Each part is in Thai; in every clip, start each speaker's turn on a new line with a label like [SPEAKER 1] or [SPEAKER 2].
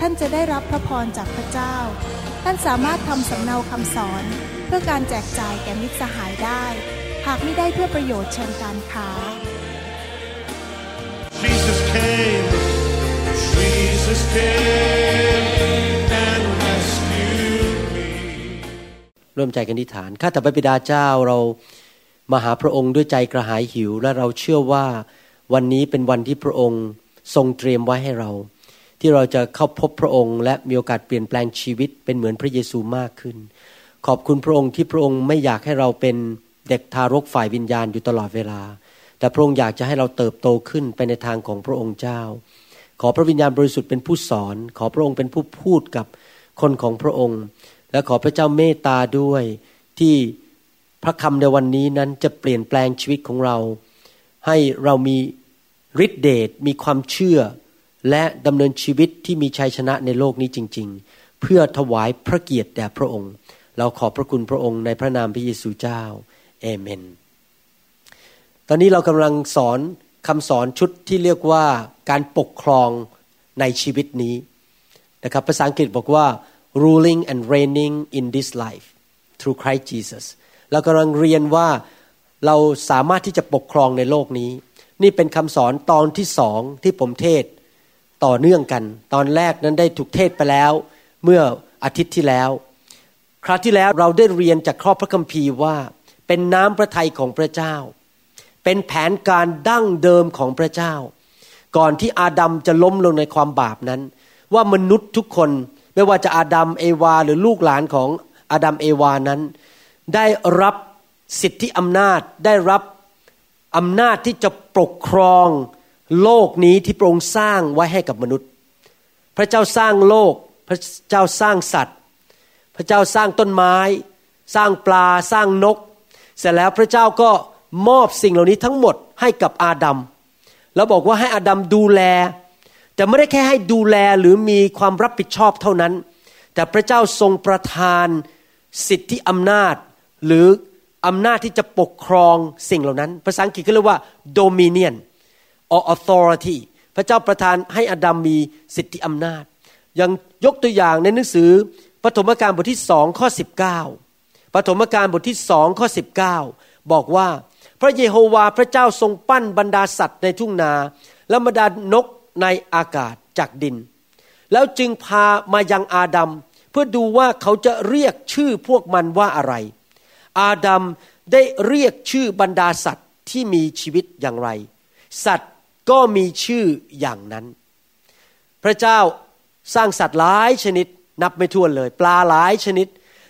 [SPEAKER 1] ท่านจะได้รับพระพรจากพระเจ้า ท่านสามารถทำสำเนาคำสอน เพื่อการแจกจ่ายแก่มิตรสหายได้ หากไม่ได้เพื่อประโยชน์เชิงการค้า
[SPEAKER 2] Jesus came, Jesus came and rescued me.
[SPEAKER 3] ร่วมใจกันอธิษฐานข้าแต่พระบิดาเจ้าเรามาหาพระองค์ด้วยใจกระหายหิวและเราเชื่อว่าวันนี้เป็นวันที่พระองค์ทรงเตรียมไว้ให้เรา ที่เราจะเข้าพบพระองค์ และมีโอกาสเปลี่ยนแปลงชีวิตเป็นเหมือนพระเยซูมากขึ้น ขอบคุณพระองค์ที่พระองค์ไม่อยากให้เราเป็นเด็กทารกฝ่ายวิญญาณอยู่ตลอดเวลา แต่พระองค์อยากจะให้เราเติบโตขึ้นไปในทางของพระองค์เจ้า ขอพระวิญญาณบริสุทธิ์เป็นผู้สอน ขอพระองค์เป็นผู้พูดกับคนของพระองค์ และขอพระเจ้าเมตตาด้วยที่พระคำในวันนี้นั้นจะเปลี่ยนแปลงชีวิตของเรา ให้เรามีฤทธิเดชมีความเชื่อ และดำเนินชีวิตที่มีชัยชนะในโลกนี้จริง ๆ เพื่อถวายพระเกียรติแด่พระองค์ เราขอบพระคุณพระองค์ในพระนามพระเยซูเจ้าเอเมน ตอนนี้เรากำลังสอนคำสอนชุดที่เรียกว่าการปกครองในชีวิตนี้นะครับภาษาอังกฤษบอกว่า ruling and reigning in this life through Christ Jesus เรากำลังเรียนว่าเราสามารถที่จะปกครองในโลกนี้ นี่เป็นคำสอนตอนที่สองที่ผมเทศ ต่อเนื่องกัน ตอนแรกนั้นได้ถูกเทศไปแล้ว เมื่ออาทิตย์ที่แล้ว คราวที่แล้วเราได้เรียนจากข้อบพระคัมภีร์ว่า เป็นน้ำพระทัยของพระเจ้า เป็นแผนการดั้งเดิมของพระเจ้า ก่อนที่อาดัมจะล้มลงในความบาปนั้น ว่ามนุษย์ทุกคนไม่ว่าจะอาดัมเอวา หรือลูกหลานของอาดัมเอวานั้น ได้รับสิทธิอำนาจได้รับอำนาจที่จะปกครอง โลกนี้ที่พระองค์สร้างไว้ให้กับมนุษย์ พระเจ้าสร้างโลก พระเจ้าสร้างสัตว์ พระเจ้าสร้างต้นไม้ สร้างปลาสร้างนก เสร็จแล้วพระเจ้าก็มอบสิ่งเหล่านี้ทั้งหมดให้กับอาดัมแล้วบอกว่าให้อาดัมดูแล แต่ไม่ได้แค่ให้ดูแลหรือมีความรับผิดชอบเท่านั้น แต่พระเจ้าทรงประทานสิทธิอำนาจ หรืออำนาจที่จะปกครองสิ่งเหล่านั้น ภาษาอังกฤษก็เรียกว่า dominion or authority พระเจ้าประทานให้อดัมมีสิทธิอำนาจ ยังยกตัวอย่างในหนังสือปฐมกาลบทที่สองข้อ19ปฐมกาลบทที่สองข้อ19บอกว่าพระเยโฮวาห์พระเจ้าทรงปั้นบรรดาสัตว์ในทุ่งนา และบรรดานกในอากาศจากดิน แล้วจึงพามายังอาดัมเพื่อดูว่าเขาจะเรียกชื่อพวกมันว่าอะไร อาดัมได้เรียกชื่อบรรดาสัตว์ที่มีชีวิตอย่างไร สัตว์ ก็มีชื่ออย่างนั้น พระเจ้าสร้างสัตว์หลายชนิดนับไม่ถ้วนเลย ปลาหลายชนิด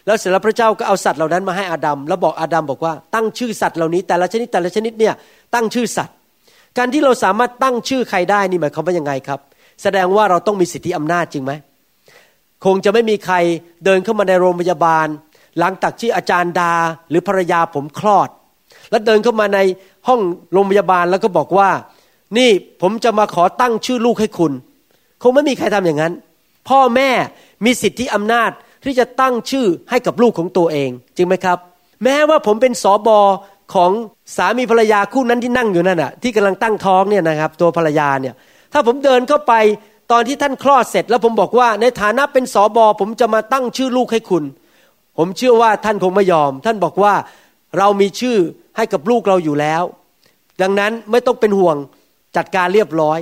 [SPEAKER 3] แล้วเสร็จแล้วพระเจ้าก็เอาสัตว์เหล่านั้นมาให้อาดัมแล้วบอกอาดัมบอกว่าตั้งชื่อสัตว์เหล่านี้แต่ละชนิดแต่ละชนิดเนี่ยตั้งชื่อสัตว์ การที่เราสามารถตั้งชื่อใครได้นี่หมายความว่ายังไงครับ แสดงว่าเราต้องมีสิทธิอำนาจจริงไหมคงจะไม่มีใครเดินเข้ามาในโรงพยาบาล หลังจากที่อาจารย์ดาหรือภรรยาผมคลอด แล้วเดินเข้ามาในห้องโรงพยาบาลแล้วก็บอกว่า นี่ผมจะมาขอตั้งชื่อลูกให้คุณ คงไม่มีใครทำอย่างนั้น พ่อแม่มีสิทธิอำนาจที่จะตั้งชื่อให้กับลูกของตัวเอง จริงไหมครับ แม้ว่าผมเป็นสอบอของสามีภรรยาคู่นั้นที่นั่งอยู่นั่นน่ะที่กำลังตั้งท้องเนี่ยนะครับ ตัวภรรยาเนี่ย ถ้าผมเดินเข้าไปตอนที่ท่านคลอดเสร็จ แล้วผมบอกว่าในฐานะเป็นสอบอผมจะมาตั้งชื่อลูกให้คุณ ผมเชื่อว่าท่านคงไม่ยอม ท่านบอกว่าเรามีชื่อให้กับลูกเราอยู่แล้ว ดังนั้นไม่ต้องเป็นห่วง จัดการเรียบร้อย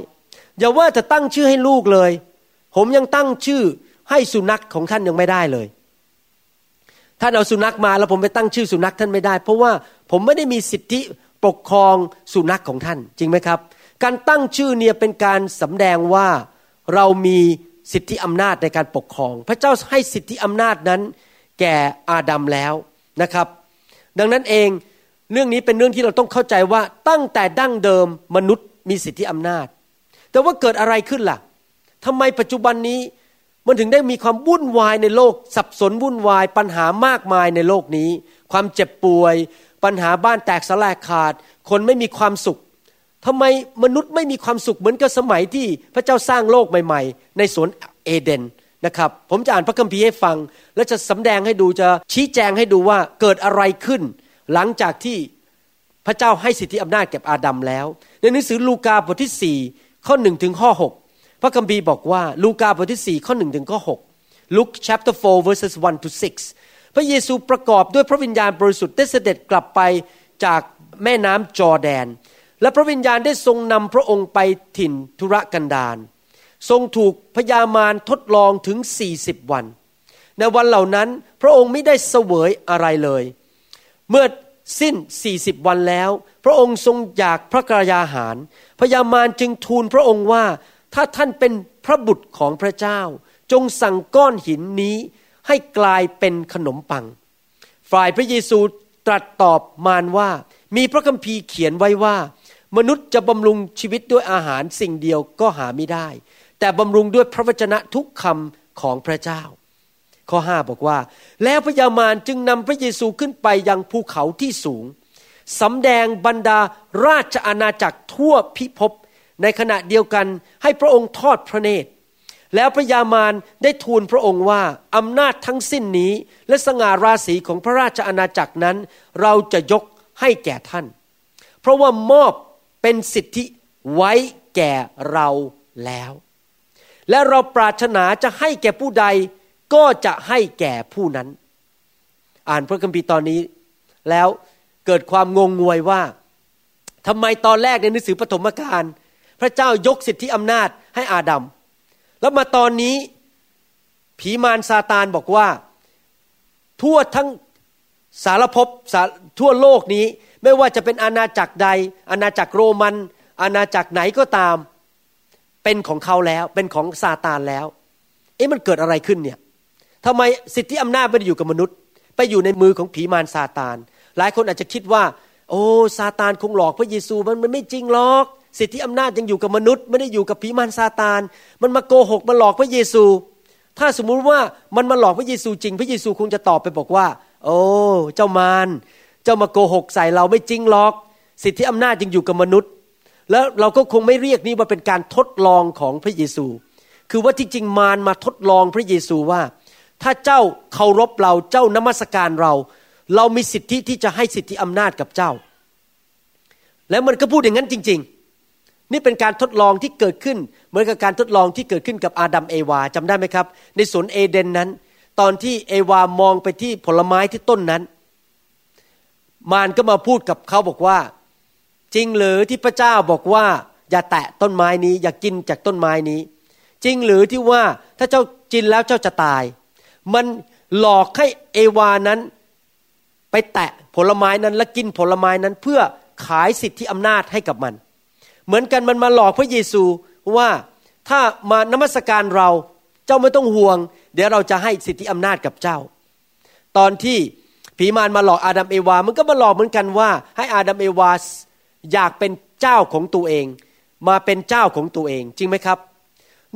[SPEAKER 3] อย่าว่าจะตั้งชื่อให้ลูกเลย ผมยังตั้งชื่อให้สุนัขของท่านยังไม่ได้เลย ท่านเอาสุนัขมาแล้วผมไปตั้งชื่อสุนัขท่านไม่ได้ เพราะว่าผมไม่ได้มีสิทธิปกครองสุนัขของท่านจริงไหมครับ การตั้งชื่อเนี่ยเป็นการสำแดงว่าเรามีสิทธิอำนาจในการปกครอง พระเจ้าให้สิทธิอำนาจนั้น แก่อาดัมแล้วนะครับ ดังนั้นเองเรื่องนี้เป็นเรื่องที่เราต้องเข้าใจว่าตั้งแต่ดั้งเดิมมนุษย์ มีสิทธิอำนาจ แต่ว่าเกิดอะไรขึ้นล่ะทำไมปัจจุบันนี้มันถึงได้มีความวุ่นวายในโลก สับสนวุ่นวายปัญหามากมายในโลกนี้ ความเจ็บป่วย ปัญหาบ้านแตกสลายขาด คนไม่มีความสุขทำไมมนุษย์ไม่มีความสุขเหมือนกับสมัยที่พระเจ้าสร้างโลกใหม่ ๆ ในสวนเอเดนนะครับผมจะอ่านพระคัมภีร์ให้ฟัง และจะสำแดงให้ดูจะชี้แจงให้ดูว่าเกิดอะไรขึ้น หลังจากที่ พระเจ้าให้สิทธิอำนาจแก่อาดัมแล้ว ในหนังสือลูกาบทที่4ข้อ1ถึงข้อ6พระคัมภีร์บอกว่าลูกาบทที่4ข้อ1ถึงข้อ6 Luke chapter 4 verses 1 to 6 พระเยซูประกอบด้วยพระวิญญาณบริสุทธิ์ได้เสด็จกลับไปจากแม่น้ำจอแดน และพระวิญญาณได้ทรงนำพระองค์ไปถิ่นธุรกันดารทรงถูกพยามารทดลองถึง 40 วัน ในวันเหล่านั้นพระองค์ไม่ได้เสวยอะไรเลย เมื่อ สิ้น40วันแล้ว พระองค์ทรงอยากพระกรยาหารพยามารจึงทูลพระองค์ว่า ถ้าท่านเป็นพระบุตรของพระเจ้า จงสั่งก้อนหินนี้ให้กลายเป็นขนมปัง ฝ่ายพระเยซูตรัสตอบมารว่า มีพระคัมภีร์เขียนไว้ว่า มนุษย์จะบำรุงชีวิตด้วยอาหารสิ่งเดียวก็หาไม่ได้ แต่บำรุงด้วยพระวจนะทุกคำของพระเจ้า ข้อ 5 บอกว่า แล้วพญามารจึงนำพระเยซูขึ้นไปยังภูเขาที่สูงสำแดงบรรดาราชอาณาจักรทั่วพิภพในขณะเดียวกันให้พระองค์ทอดพระเนตร แล้วพระยามารได้ทูลพระองค์ว่าอำนาจทั้งสิ้นนี้ และสง่าราศีของพระราชอาณาจักรนั้น เราจะยกให้แก่ท่าน เพราะว่ามอบเป็นสิทธิไว้แก่เราแล้ว และเราปรารถนาจะให้แก่ผู้ใด ก็จะให้แก่ผู้นั้น อ่านพระคัมภีร์ตอนนี้ แล้วเกิดความงงงวยว่าทำไมตอนแรกในหนังสือปฐมกาลพระเจ้ายกสิทธิอำนาจให้อาดัมแล้วมาตอนนี้ผีมารซาตานบอกว่า ทั่วทั้งสารภพทั่วโลกนี้ ไม่ว่าจะเป็นอาณาจักรใด อาณาจักรโรมัน อาณาจักรไหนก็ตาม เป็นของเขาแล้วเป็นของซาตานแล้ว เอ๊ะมันเกิดอะไรขึ้นเนี่ย ทำไมสิทธิอำนาจไม่ได้อยู่กับมนุษย์ ไปอยู่ในมือของผีมารซาตาน หลายคนอาจจะคิดว่า โอ้ซาตานคงหลอกพระเยซูมันมันไม่จริงหรอก สิทธิอำนาจยังอยู่กับมนุษย์ ไม่ได้อยู่กับผีมารซาตาน มันมาโกหกมาหลอกพระเยซู ถ้าสมมุติว่ามันมาหลอกพระเยซูจริง พระเยซูคงจะตอบไปบอกว่า โอ้เจ้ามารเจ้ามาโกหกใส่เราไม่จริงหรอก สิทธิอำนาจยังอยู่กับมนุษย์ แล้วเราก็คงไม่เรียกนี้ว่าเป็นการทดลองของพระเยซู คือว่าที่จริงมารมาทดลองพระเยซูว่า ถ้าเจ้าเคารพเราเจ้านมัสการเรา เรามีสิทธิที่จะให้สิทธิอำนาจกับเจ้า แล้วมันก็พูดอย่างนั้นจริง ๆ นี่เป็นการทดลองที่เกิดขึ้น เหมือนกับการทดลองที่เกิดขึ้นกับอาดัมเอวาจำได้ไหมครับ ในสวนเอเดนนั้น ตอนที่เอวามองไปที่ผลไม้ที่ต้นนั้น มารก็มาพูดกับเขาบอกว่า จริงหรือที่พระเจ้าบอกว่า อย่าแตะต้นไม้นี้ อย่ากินจากต้นไม้นี้ จริงหรือที่ว่าถ้าเจ้ากินแล้วเจ้าจะตาย มันหลอกให้เอวานั้น ไปแตะผลไม้นั้นและกินผลไม้นั้นเพื่อขายสิทธิอำนาจให้กับมัน เหมือนกันมันมาหลอกพระเยซูว่าถ้ามานมัสการเราเจ้าไม่ต้องห่วง เดี๋ยวเราจะให้สิทธิอำนาจกับเจ้า ตอนที่ผีมารมาหลอกอาดัมเอวา มันก็มาหลอกเหมือนกันว่า ให้อาดัมเอวาอยากเป็นเจ้าของตัวเอง มาเป็นเจ้าของตัวเองจริงไหมครับ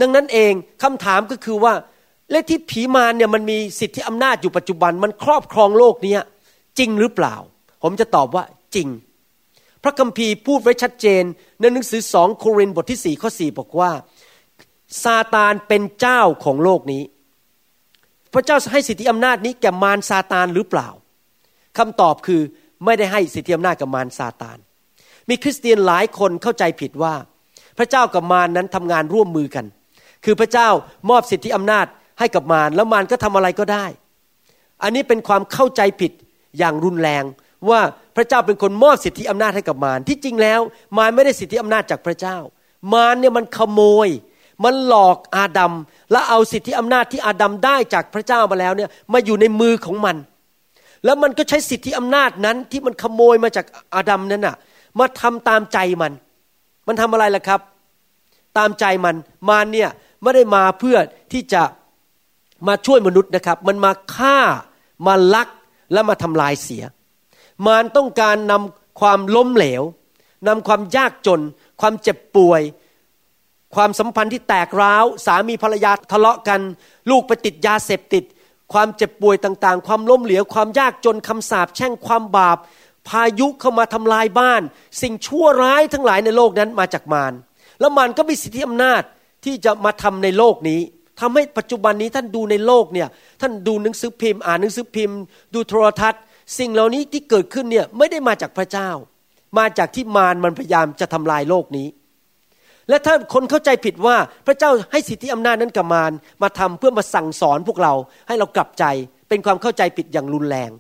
[SPEAKER 3] ดังนั้นเองคำถามก็คือว่า และที่ผีมารเนี่ยมันมีสิทธิอำนาจอยู่ปัจจุบัน มันครอบครองโลกนี้จริงหรือเปล่า ผมจะตอบว่าจริง พระคัมภีร์พูดไว้ชัดเจน ในหนังสือสองโครินธ์บทที่สี่ข้อสี่บอกว่าซาตานเป็นเจ้าของโลกนี้ พระเจ้าให้สิทธิอำนาจนี้แก่มารซาตานหรือเปล่าคำตอบคือไม่ได้ให้สิทธิอำนาจกับมารซาตาน มีคริสเตียนหลายคนเข้าใจผิดว่า พระเจ้ากับมารนั้นทำงานร่วมมือกัน คือพระเจ้ามอบสิทธิอำนาจ ให้กับมารแล้วมารก็ทำอะไรก็ได้ อันนี้เป็นความเข้าใจผิดอย่างรุนแรงว่าพระเจ้าเป็นคนมอบสิทธิอำนาจให้กับมารที่จริงแล้ว มารไม่ได้สิทธิอำนาจจากพระเจ้า มารเนี่ยมันขโมย มันหลอกอาดัมและเอาสิทธิอำนาจที่อาดัมได้จากพระเจ้ามาแล้วเนี่ยมาอยู่ในมือของมัน แล้วมันก็ใช้สิทธิอำนาจนั้นที่มันขโมยมาจากอาดัมนั้นน่ะมาทำตามใจมัน มันทำอะไรล่ะครับ ตามใจมันมารเนี่ยไม่ได้มาเพื่อที่จะ มาช่วยมนุษย์นะครับ มันมาฆ่ามาลักและมาทำลายเสีย มารต้องการนำความล้มเหลวนำความยากจน ความเจ็บป่วย ความสัมพันธ์ที่แตกร้าว สามีภรรยาทะเลาะกัน ลูกไปติดยาเสพติด ความเจ็บป่วยต่างๆ ความล้มเหลวความยากจนคำสาปแช่งความบาป พายุเข้ามาทำลายบ้าน สิ่งชั่วร้ายทั้งหลายในโลกนั้นมาจากมารแล้วมันก็มีสิทธิอำนาจที่จะมาทำในโลกนี้ ทำให้ปัจจุบันนี้ท่านดูในโลกเนี่ยท่านดูหนังสือพิมพ์ อ่านหนังสือพิมพ์ ดูโทรทัศน์ สิ่งเหล่านี้ที่เกิดขึ้นเนี่ยไม่ได้มาจากพระเจ้า มาจากที่มารมันพยายามจะทำลายโลกนี้ และถ้าคนเข้าใจผิดว่าพระเจ้าให้สิทธิอำนาจนั้นกับมารมาทำเพื่อมาสั่งสอนพวกเราให้เรากลับใจเป็นความเข้าใจผิดอย่างรุนแรง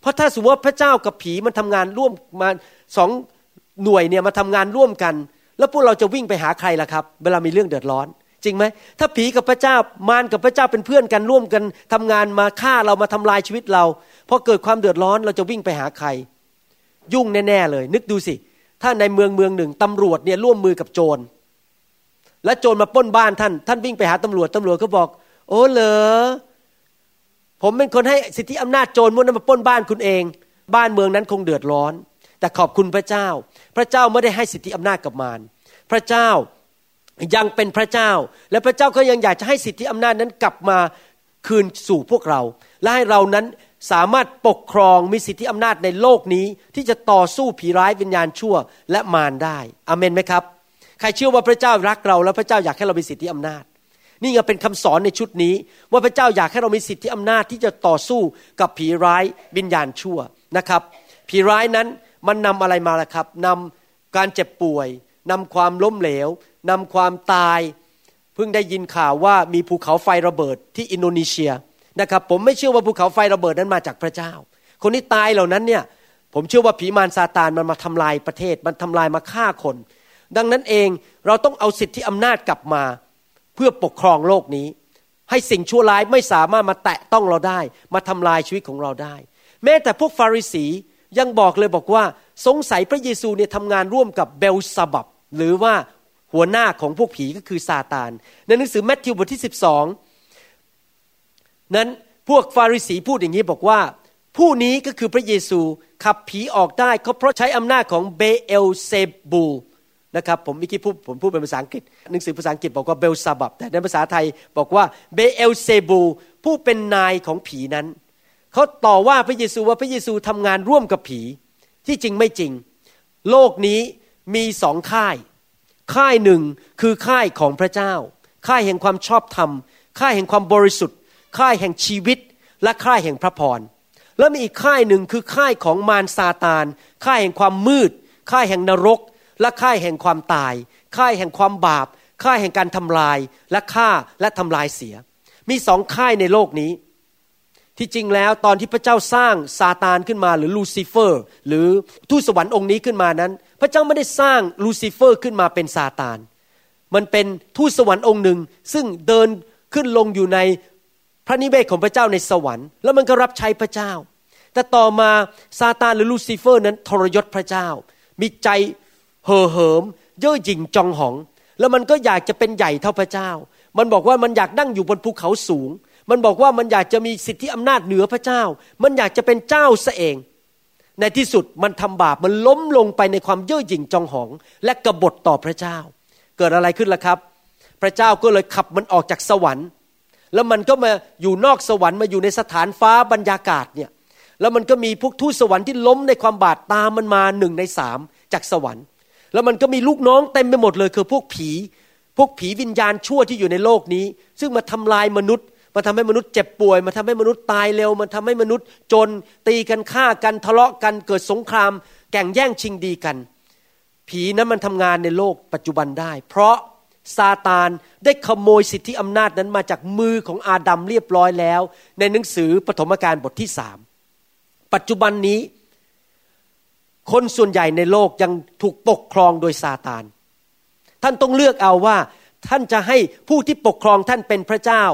[SPEAKER 3] เพราะถ้าสมมติว่าพระเจ้ากับผีมันทำงานร่วมมาสองหน่วยเนี่ยมาทำงานร่วมกัน แล้วพวกเราจะวิ่งไปหาใครล่ะครับ เวลามีเรื่องเดือดร้อน จริงไหมถ้าผีกับพระเจ้ามารกับพระเจ้าเป็นเพื่อนกันร่วมกันทำงานมาฆ่าเรามาทำลายชีวิตเราพอเกิดความเดือดร้อนเราจะวิ่งไปหาใคร ยุ่งแน่ๆเลย นึกดูสิ ถ้าในเมืองเมืองหนึ่งตำรวจเนี่ยร่วมมือกับโจร และโจรมาปล้นบ้านท่าน ท่านวิ่งไปหาตำรวจตำรวจก็บอก โอ้เหรอผมเป็นคนให้สิทธิอำนาจโจรมุ่นมาปล้นบ้านคุณเอง บ้านเมืองนั้นคงเดือดร้อน แต่ขอบคุณพระเจ้า พระเจ้าไม่ได้ให้สิทธิอำนาจกับมารพระเจ้า ยังเป็นพระเจ้า และพระเจ้าก็ยังอยากจะให้สิทธิอำนาจนั้นกลับมาคืนสู่พวกเรา และให้เรานั้นสามารถปกครองมีสิทธิอำนาจในโลกนี้ ที่จะต่อสู้ผีร้ายวิญญาณชั่วและมารได้อเมนไหมครับ ใครเชื่อว่าพระเจ้ารักเรา และพระเจ้าอยากให้เรามีสิทธิอำนาจ นี่ก็เป็นคำสอนในชุดนี้ ว่าพระเจ้าอยากให้เรามีสิทธิอำนาจที่จะต่อสู้กับผีร้ายวิญญาณชั่วนะครับ ผีร้ายนั้นมันนำอะไรมาล่ะครับนำการเจ็บป่วยนำความล้มเหลว นำความตาย เพิ่งได้ยินข่าวว่ามีภูเขาไฟระเบิดที่อินโดนีเซียนะครับผมไม่เชื่อว่าภูเขาไฟระเบิดนั้นมาจากพระเจ้า คนที่ตายเหล่านั้นเนี่ยผมเชื่อว่าผีมารซาตานมันมาทำลายประเทศมันทำลายมาฆ่าคน ดังนั้นเองเราต้องเอาสิทธิอำนาจกลับมา เพื่อปกครองโลกนี้ ให้สิ่งชั่วร้ายไม่สามารถมาแตะต้องเราได้ มาทำลายชีวิตของเราได้ แม้แต่พวกฟาริสียังบอกเลยบอกว่า สงสัยพระเยซูเนี่ยทำงานร่วมกับเบลซาบับ หรือว่า หัวหน้าของพวกผีก็คือซาตาน ในหนังสือแมทธิวบทที่ 12 นั้นพวกฟาริสีพูดอย่างนี้บอกว่า ผู้นี้ก็คือพระเยซูขับผีออกได้เขาเพราะใช้อำนาจของเบเอลเซบูลนะครับผมเมื่อกี้พูดผมพูดเป็นภาษาอังกฤษหนังสือภาษาอังกฤษบอกว่าเบลซาบับ แต่ในภาษาไทยบอกว่าเบเอลเซบูผู้เป็นนายของผีนั้นเขาต่อว่าพระเยซูว่าพระเยซูทำงานร่วมกับผีที่จริงไม่จริง โลกนี้มีสองค่าย ค่ายหนึ่งคือค่ายของพระเจ้า ค่ายแห่งความชอบธรรม ค่ายแห่งความบริสุทธิ์ ค่ายแห่งชีวิต และค่ายแห่งพระพร แล้วมีอีกค่ายหนึ่งคือค่ายของมารซาตาน ค่ายแห่งความมืด ค่ายแห่งนรก และค่ายแห่งความตาย ค่ายแห่งความบาป ค่ายแห่งการทำลาย และฆ่าและทำลายเสีย มีสองค่ายในโลกนี้ ที่จริงแล้วตอนที่พระเจ้าสร้างซาตานขึ้นมาหรือลูซิเฟอร์ หรือทูตสวรรค์องค์นี้ขึ้นมานั้น พระเจ้าไม่ได้สร้างลูซิเฟอร์ขึ้นมาเป็นซาตาน มันเป็นทูตสวรรค์องค์หนึ่ง ซึ่งเดินขึ้นลงอยู่ในพระนิเวศของพระเจ้าในสวรรค์ แล้วมันก็รับใช้พระเจ้า แต่ต่อมาซาตานหรือลูซิเฟอร์นั้นทรยศพระเจ้า มีใจเห่อเหิม เย่อหยิ่งจองหอง แล้วมันก็อยากจะเป็นใหญ่เท่าพระเจ้า มันบอกว่ามันอยากนั่งอยู่บนภูเขาสูง มันบอกว่ามันอยากจะมีสิทธิอำนาจเหนือพระเจ้า มันอยากจะเป็นเจ้าซะเอง ในที่สุดมันทำบาปมันล้มลงไปในความเย่อหยิ่งจองหอง และกบฏต่อพระเจ้า เกิดอะไรขึ้นล่ะครับ พระเจ้าก็เลยขับมันออกจากสวรรค์ แล้วมันก็มาอยู่นอกสวรรค์มาอยู่ในสถานฟ้าบรรยากาศเนี่ยแล้วมันก็มีพวกทูตสวรรค์ที่ล้มในความบาปตามมันมาหนึ่งในสามจากสวรรค์ แล้วมันก็มีลูกน้องเต็มไปหมดเลยคือพวกผี พวกผีวิญญาณชั่วที่อยู่ในโลกนี้ ซึ่งมาทำลายมนุษย์ มันทำให้มนุษย์เจ็บป่วยมันทำให้มนุษย์ตายเร็วมันทำให้มนุษย์จนตีกันฆ่ากันทะเลาะกันเกิดสงคราม แก่งแย่งชิงดีกัน ผีนั้นมันทำงานในโลกปัจจุบันได้ เพราะซาตานได้ขโมยสิทธิอำนาจนั้นมาจากมือของอาดัมเรียบร้อยแล้ว ในหนังสือปฐมกาลบทที่สามปัจจุบันนี้ คนส่วนใหญ่ในโลกยังถูกปกครองโดยซาตาน ท่านต้องเลือกเอาว่าท่านจะให้ผู้ที่ปกครองท่านเป็นพระเจ้า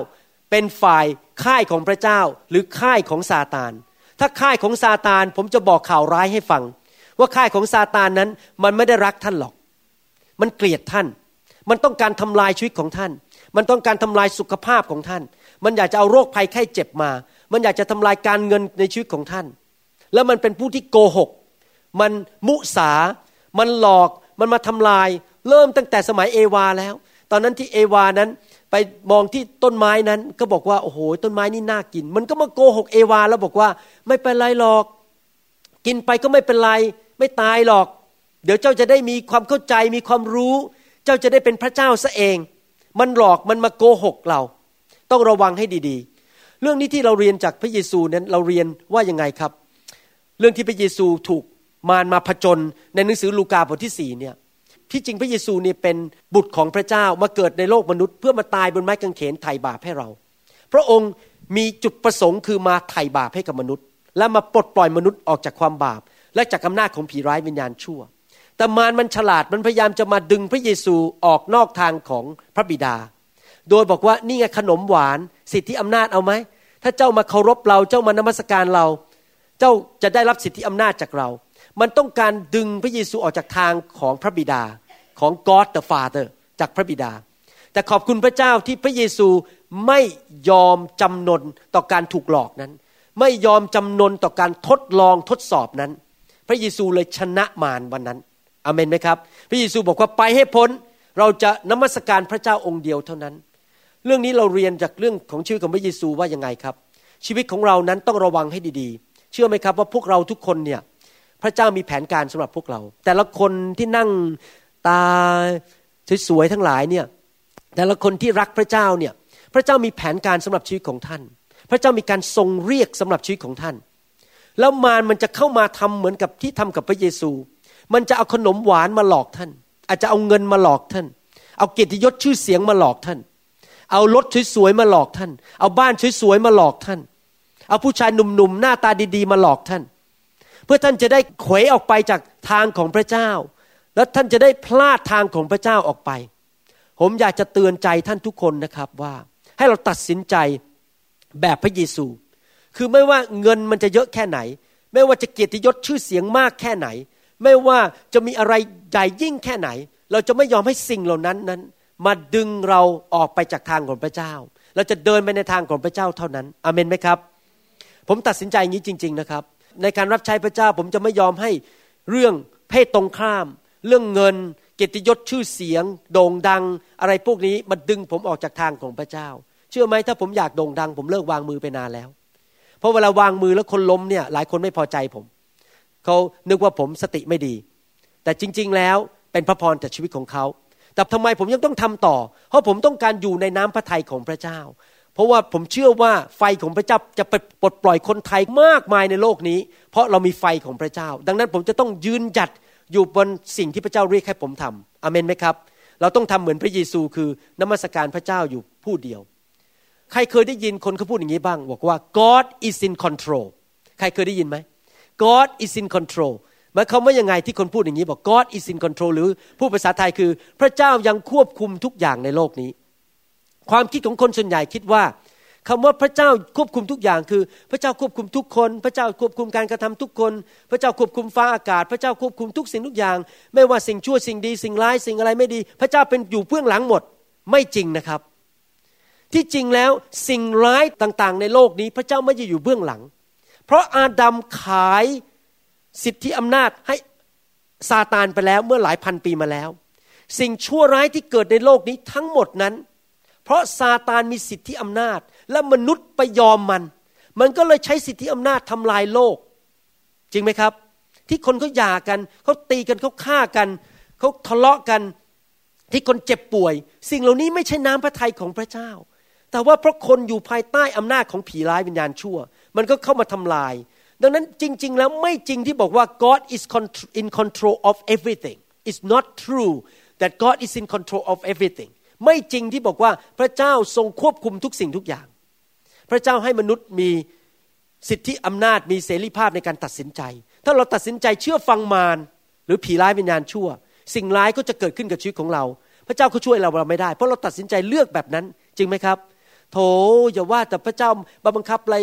[SPEAKER 3] เป็นฝ่ายค่ายของพระเจ้าหรือค่ายของซาตาน ถ้าค่ายของซาตานผมจะบอกข่าวร้ายให้ฟัง ว่าค่ายของซาตานนั้นมันไม่ได้รักท่านหรอก มันเกลียดท่าน มันต้องการทำลายชีวิตของท่าน มันต้องการทำลายสุขภาพของท่าน มันอยากจะเอาโรคภัยไข้เจ็บมา มันอยากจะทำลายการเงินในชีวิตของท่าน แล้วมันเป็นผู้ที่โกหก มันมุสา มันหลอก มันมาทำลาย เริ่มตั้งแต่สมัยเอวาแล้ว ตอนนั้นที่เอวานั้น ไปมองที่ต้นไม้นั้นก็บอกว่าโอ้โหต้นไม้นี่น่ากิน มันก็มาโกหกเอวาแล้วบอกว่า ไม่เป็นไรหรอก กินไปก็ไม่เป็นไร ไม่ตายหรอก เดี๋ยวเจ้าจะได้มีความเข้าใจมีความรู้ เจ้าจะได้เป็นพระเจ้าซะเอง มันหลอกมันมาโกหกเรา ต้องระวังให้ดีๆ เรื่องนี้ที่เราเรียนจากพระเยซูนั้นเราเรียนว่ายังไงครับ เรื่องที่พระเยซูถูกมารมาผจญในหนังสือลูกาบทที่สี่เนี่ย ที่จริงพระเยซูเนี่ยเป็นบุตรของพระเจ้ามาเกิดในโลกมนุษย์ เพื่อมาตายบนไม้กางเขนไถ่บาปให้เรา พระองค์มีจุดประสงค์คือมาไถ่บาปให้กับมนุษย์ และมาปลดปล่อยมนุษย์ออกจากความบาป และจากอำนาจของผีร้ายวิญญาณชั่ว แต่มารมันฉลาดมันพยายามจะมาดึงพระเยซูออกนอกทางของพระบิดา โดยบอกว่านี่ไงขนมหวาน สิทธิอำนาจเอาไหมถ้าเจ้ามาเคารพเราเจ้ามานมัสการเรา เจ้าจะได้รับสิทธิอำนาจจากเรา มันต้องการดึงพระเยซูออกจากทางของพระบิดา ของ God the Father จากพระบิดา แต่ขอบคุณพระเจ้าที่พระเยซูไม่ยอมจำนนต่อการถูกหลอกนั้น ไม่ยอมจำนนต่อการทดลองทดสอบนั้น พระเยซูเลยชนะมารวันนั้นอเมนไหมครับ พระเยซูบอกว่าไปให้พ้นเราจะนมัสการพระเจ้าองค์เดียวเท่านั้น เรื่องนี้เราเรียนจากเรื่องของชีวิตของพระเยซูว่ายังไงครับ ชีวิตของเรานั้นต้องระวังให้ดีๆ เชื่อไหมครับว่าพวกเราทุกคนเนี่ยพระเจ้ามีแผนการสำหรับพวกเรา แต่ละคนที่นั่ง ตาสวยๆทั้งหลายเนี่ยแต่ละคนที่รักพระเจ้าเนี่ยพระเจ้ามีแผนการสำหรับชีวิตของท่าน พระเจ้ามีการทรงเรียกสำหรับชีวิตของท่าน แล้วมารมันจะเข้ามาทำเหมือนกับที่ทำกับพระเยซู มันจะเอาขนมหวานมาหลอกท่าน อาจจะเอาเงินมาหลอกท่าน เอาเกียรติยศชื่อเสียงมาหลอกท่าน เอารถสวยๆมาหลอกท่าน เอาบ้านสวยๆมาหลอกท่าน เอาผู้ชายหนุ่มๆหน้าตาดีๆ มาหลอกท่าน เพื่อท่านจะได้เขวออกไปจากทางของพระเจ้า แล้วท่านจะได้พลาดทางของพระเจ้าออกไป ผมอยากจะเตือนใจท่านทุกคนนะครับว่า ให้เราตัดสินใจแบบพระเยซู คือไม่ว่าเงินมันจะเยอะแค่ไหน ไม่ว่าจะเกียรติยศชื่อเสียงมากแค่ไหน ไม่ว่าจะมีอะไรใหญ่ยิ่งแค่ไหน เราจะไม่ยอมให้สิ่งเหล่านั้นนั้น มาดึงเราออกไปจากทางของพระเจ้า เราจะเดินไปในทางของพระเจ้าเท่านั้นอเมนไหมครับ ผมตัดสินใจอย่างนี้จริง ๆนะครับ ในการรับใช้พระเจ้าผมจะไม่ยอมให้เรื่องเพศตรงข้าม เรื่องเงินเกียรติยศชื่อเสียง โด่งดัง อะไรพวกนี้มันดึงผมออกจากทางของพระเจ้า เชื่อไหมถ้าผมอยากโด่งดัง ผมเลิกวางมือไปนานแล้ว เพราะเวลาวางมือแล้วคนล้มเนี่ยหลายคนไม่พอใจผม เขานึกว่าผมสติไม่ดี แต่จริง ๆแล้วเป็นพระพรแต่ชีวิตของเขา แต่ทำไมผมยังต้องทำต่อ เพราะผมต้องการอยู่ในน้ำพระทัยของพระเจ้า เพราะว่าผมเชื่อว่าไฟของพระเจ้าจะไปปลดปล่อยคนไทยมากมายในโลกนี้ เพราะเรามีไฟของพระเจ้า ดังนั้นผมจะต้องยืนหยัด อยู่บนสิ่งที่พระเจ้าเรียกให้ผมทำอเมนไหมครับ เราต้องทำเหมือนพระเยซูคือนมัสการพระเจ้าอยู่ผู้เดียว ใครเคยได้ยินคนเขาพูดอย่างนี้บ้าง บอกว่า God is in control ใครเคยได้ยินไหม God is in control หมายความว่ายังไงที่คนพูดอย่างนี้บอก God is in control หรือผู้ภาษาไทยคือ พระเจ้ายังควบคุมทุกอย่างในโลกนี้ ความคิดของคนส่วนใหญ่คิดว่า คำว่าพระเจ้าควบคุมทุกอย่างคือ พระเจ้าควบคุมทุกคน พระเจ้าควบคุมการกระทำทุกคน พระเจ้าควบคุมฟ้าอากาศ พระเจ้าควบคุมทุกสิ่งทุกอย่าง ไม่ว่าสิ่งชั่วสิ่งดีสิ่งร้ายสิ่งอะไรไม่ดี พระเจ้าเป็นอยู่เบื้องหลังหมดไม่จริงนะครับ ที่จริงแล้วสิ่งร้ายต่างๆ ในโลกนี้พระเจ้าไม่ได้อยู่เบื้องหลัง เพราะอาดัมขายสิทธิอำนาจให้ซาตานไปแล้วเมื่อหลายพันปีมาแล้ว สิ่งชั่วร้ายที่เกิดในโลกนี้ทั้งหมดนั้น เพราะซาตานมีสิทธิอำนาจ และมนุษย์ไปยอมมัน มันก็เลยใช้สิทธิอำนาจทำลายโลก จริงไหมครับ ที่คนเขาหย่ากันเขาตีกันเขาฆ่ากันเขาทะเลาะกันที่คนเจ็บป่วย สิ่งเหล่านี้ไม่ใช่น้ำพระทัยของพระเจ้า แต่ว่าเพราะคนอยู่ภายใต้อำนาจของผีร้ายวิญญาณชั่ว มันก็เข้ามาทำลาย ดังนั้นจริง ๆ แล้วไม่จริงที่บอกว่า God is in control of everything it's not true that God is in control of everything ไม่จริงที่บอกว่าพระเจ้าทรงควบคุมทุกสิ่งทุกอย่าง พระเจ้าให้มนุษย์มีสิทธิอำนาจมีเสรีภาพในการตัดสินใจ ถ้าเราตัดสินใจเชื่อฟังมารหรือผีร้ายวิญญาณชั่ว สิ่งร้ายก็จะเกิดขึ้นกับชีวิตของเรา พระเจ้าเขาช่วยเราเราไม่ได้ เพราะเราตัดสินใจเลือกแบบนั้นจริงไหมครับ โถอย่าว่าแต่พระเจ้าบังคับอะไร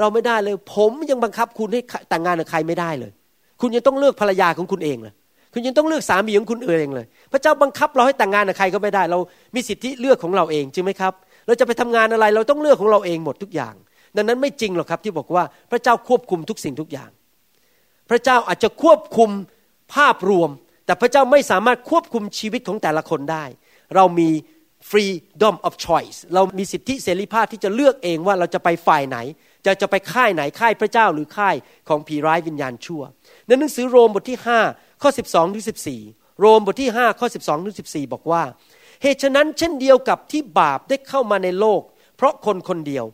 [SPEAKER 3] เราไม่ได้เลย ผมยังบังคับคุณให้แต่งงานกับใครไม่ได้เลย คุณยังต้องเลือกภรรยาของคุณเองเลยคุณยังต้องเลือกสามีของคุณเองเลย พระเจ้าบังคับเราให้แต่งงานกับใครก็ไม่ได้ เรามีสิทธิเลือกของเราเองจริงไหมครับ เราจะไปทำงานอะไร เราต้องเลือกของเราเองหมดทุกอย่าง ดังนั้นไม่จริงหรอกครับที่บอกว่าพระเจ้าควบคุมทุกสิ่งทุกอย่าง พระเจ้าอาจจะควบคุมภาพรวม แต่พระเจ้าไม่สามารถควบคุมชีวิตของแต่ละคนได้ เรามี freedom of choice เรามีสิทธิเสรีภาพที่จะเลือกเองว่าเราจะไปฝ่ายไหน จะจะไปค่ายไหนค่ายพระเจ้าหรือค่ายของผีร้ายวิญญาณชั่วในหนังสือโรมบทที่ 5 ข้อ 12ถึง14 โรมบทที่ 5 ข้อ 12ถึง14 บอกว่า เหตุฉะนั้นเช่นเดียวกับที่บาปได้เข้ามาในโลก เพราะคนคนเดียว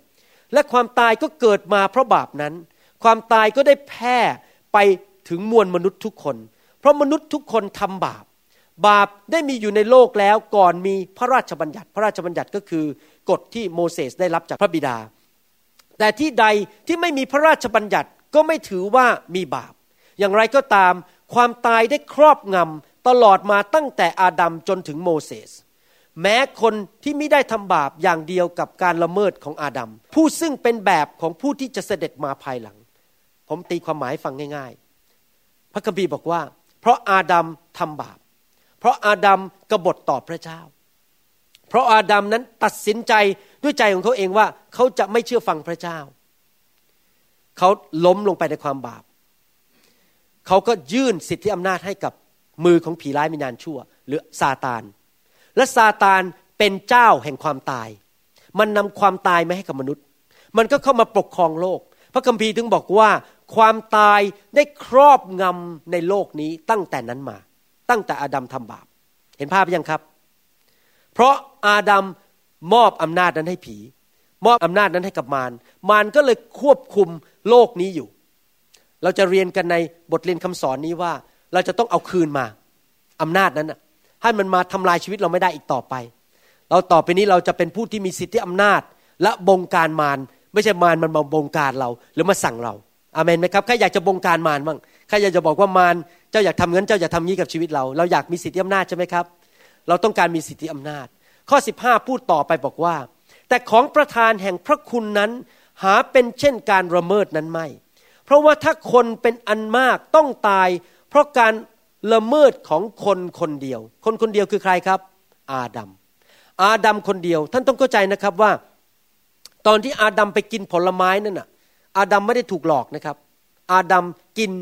[SPEAKER 3] และความตายก็เกิดมาเพราะบาปนั้น ความตายก็ได้แพร่ไปถึงมวลมนุษย์ทุกคน เพราะมนุษย์ทุกคนทำบาป บาปได้มีอยู่ในโลกแล้วก่อนมีพระราชบัญญัติ พระราชบัญญัติก็คือกฎที่โมเสสได้รับจากพระบิดา แต่ที่ใดที่ไม่มีพระราชบัญญัติก็ไม่ถือว่ามีบาป อย่างไรก็ตาม ความตายได้ครอบงำตลอดมาตั้งแต่อาดัมจนถึงโมเสส แม้คนที่ไม่ได้ทำบาปอย่างเดียวกับการละเมิดของอาดัมผู้ซึ่งเป็นแบบของผู้ที่จะเสด็จมาภายหลัง ผมตีความหมายฟังง่ายๆ พระคัมภีร์บอกว่า เพราะอาดัมทำบาป เพราะอาดัมกบฏต่อพระเจ้า เพราะอาดัมนั้นตัดสินใจด้วยใจของเขาเองว่าเขาจะไม่เชื่อฟังพระเจ้า เขาล้มลงไปในความบาป เขาก็ยื่นสิทธิอำนาจให้กับมือของผีร้ายวิญญาณชั่ว หรือซาตาน และซาตานเป็นเจ้าแห่งความตาย มันนำความตายมาให้กับมนุษย์ มันก็เข้ามาปกครองโลก พระคัมภีร์ถึงบอกว่า ความตายได้ครอบงำในโลกนี้ตั้งแต่นั้นมา ตั้งแต่อาดัมทำบาป เห็นภาพยังครับ เพราะอาดัมมอบอำนาจนั้นให้ผี มอบอำนาจนั้นให้กับมารมารก็เลยควบคุมโลกนี้อยู่ เราจะเรียนกันในบทเรียนคำสอนนี้ว่า เราจะต้องเอาคืนมาอำนาจนั้นนะ ให้มันมาทำลายชีวิตเราไม่ได้อีกต่อไป เราต่อไปนี้เราจะเป็นผู้ที่มีสิทธิอำนาจ และบงการมารไม่ใช่มารมันมาบงการเราหรือมาสั่งเราอาเมนไหมครับใครอยากจะบงการมารบ้างใครอยากจะบอกว่ามารเจ้าอยากทำงั้นเจ้าอยากทำงี้กับชีวิตเรา เราอยากมีสิทธิอำนาจใช่ไหมครับ เราต้องการมีสิทธิอำนาจ ข้อ 15 พูดต่อไปบอกว่า แต่ของประธานแห่งพระคุณนั้น หาเป็นเช่นการละเมิดนั้นไม่ เพราะว่าถ้าคนเป็นอันมากต้องตาย เพราะการ ละเมิดของคนคนเดียว คนคนเดียวคือใครครับ อาดัม อาดัมคนเดียว ท่านต้องเข้าใจนะครับว่า ตอนที่อาดัมไปกินผลไม้นั่นน่ะ อาดัมไม่ได้ถูกหลอกนะครับ อาดัมกิน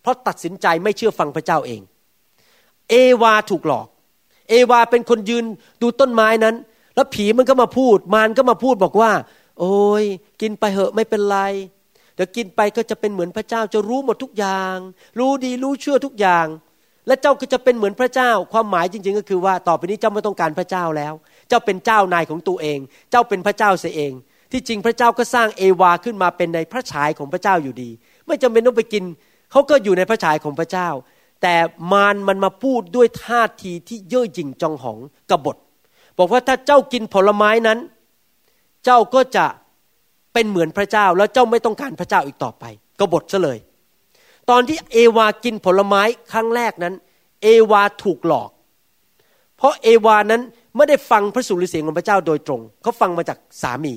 [SPEAKER 3] เพราะตัดสินใจไม่เชื่อฟังพระเจ้าเอง เอวาถูกหลอก เอวาเป็นคนยืนดูต้นไม้นั้น แล้วผีมันก็มาพูด มารก็มาพูดบอกว่า โอ้ยกินไปเหอะไม่เป็นไรเดี๋ยวกินไปก็จะเป็นเหมือนพระเจ้าจะรู้หมดทุกอย่าง รู้ดีรู้เชื่อทุกอย่าง และเจ้าก็จะเป็นเหมือนพระเจ้า ความหมายจริง ๆ ก็คือว่าต่อไปนี้เจ้าไม่ต้องการพระเจ้าแล้ว เจ้าเป็นเจ้านายของตัวเอง เจ้าเป็นพระเจ้าเสียเอง ที่จริงพระเจ้าก็สร้างเอวาขึ้นมาเป็นในพระฉายของพระเจ้าอยู่ดี ไม่จำเป็นต้องไปกินเขาก็อยู่ในพระฉายของพระเจ้า แต่มารมันมาพูดด้วยท่าทีที่เย่อหยิ่งจองหองกบฏ บอกว่าถ้าเจ้ากินผลไม้นั้น เจ้าก็จะเป็นเหมือนพระเจ้าแล้วเจ้าไม่ต้องการพระเจ้าอีกต่อไปกบฏซะเลย ตอนที่เอวากินผลไม้ครั้งแรกนั้น เอวาถูกหลอก เพราะเอวานั้นไม่ได้ฟังพระสุรเสียงของพระเจ้าโดยตรงเขาฟังมาจากสามี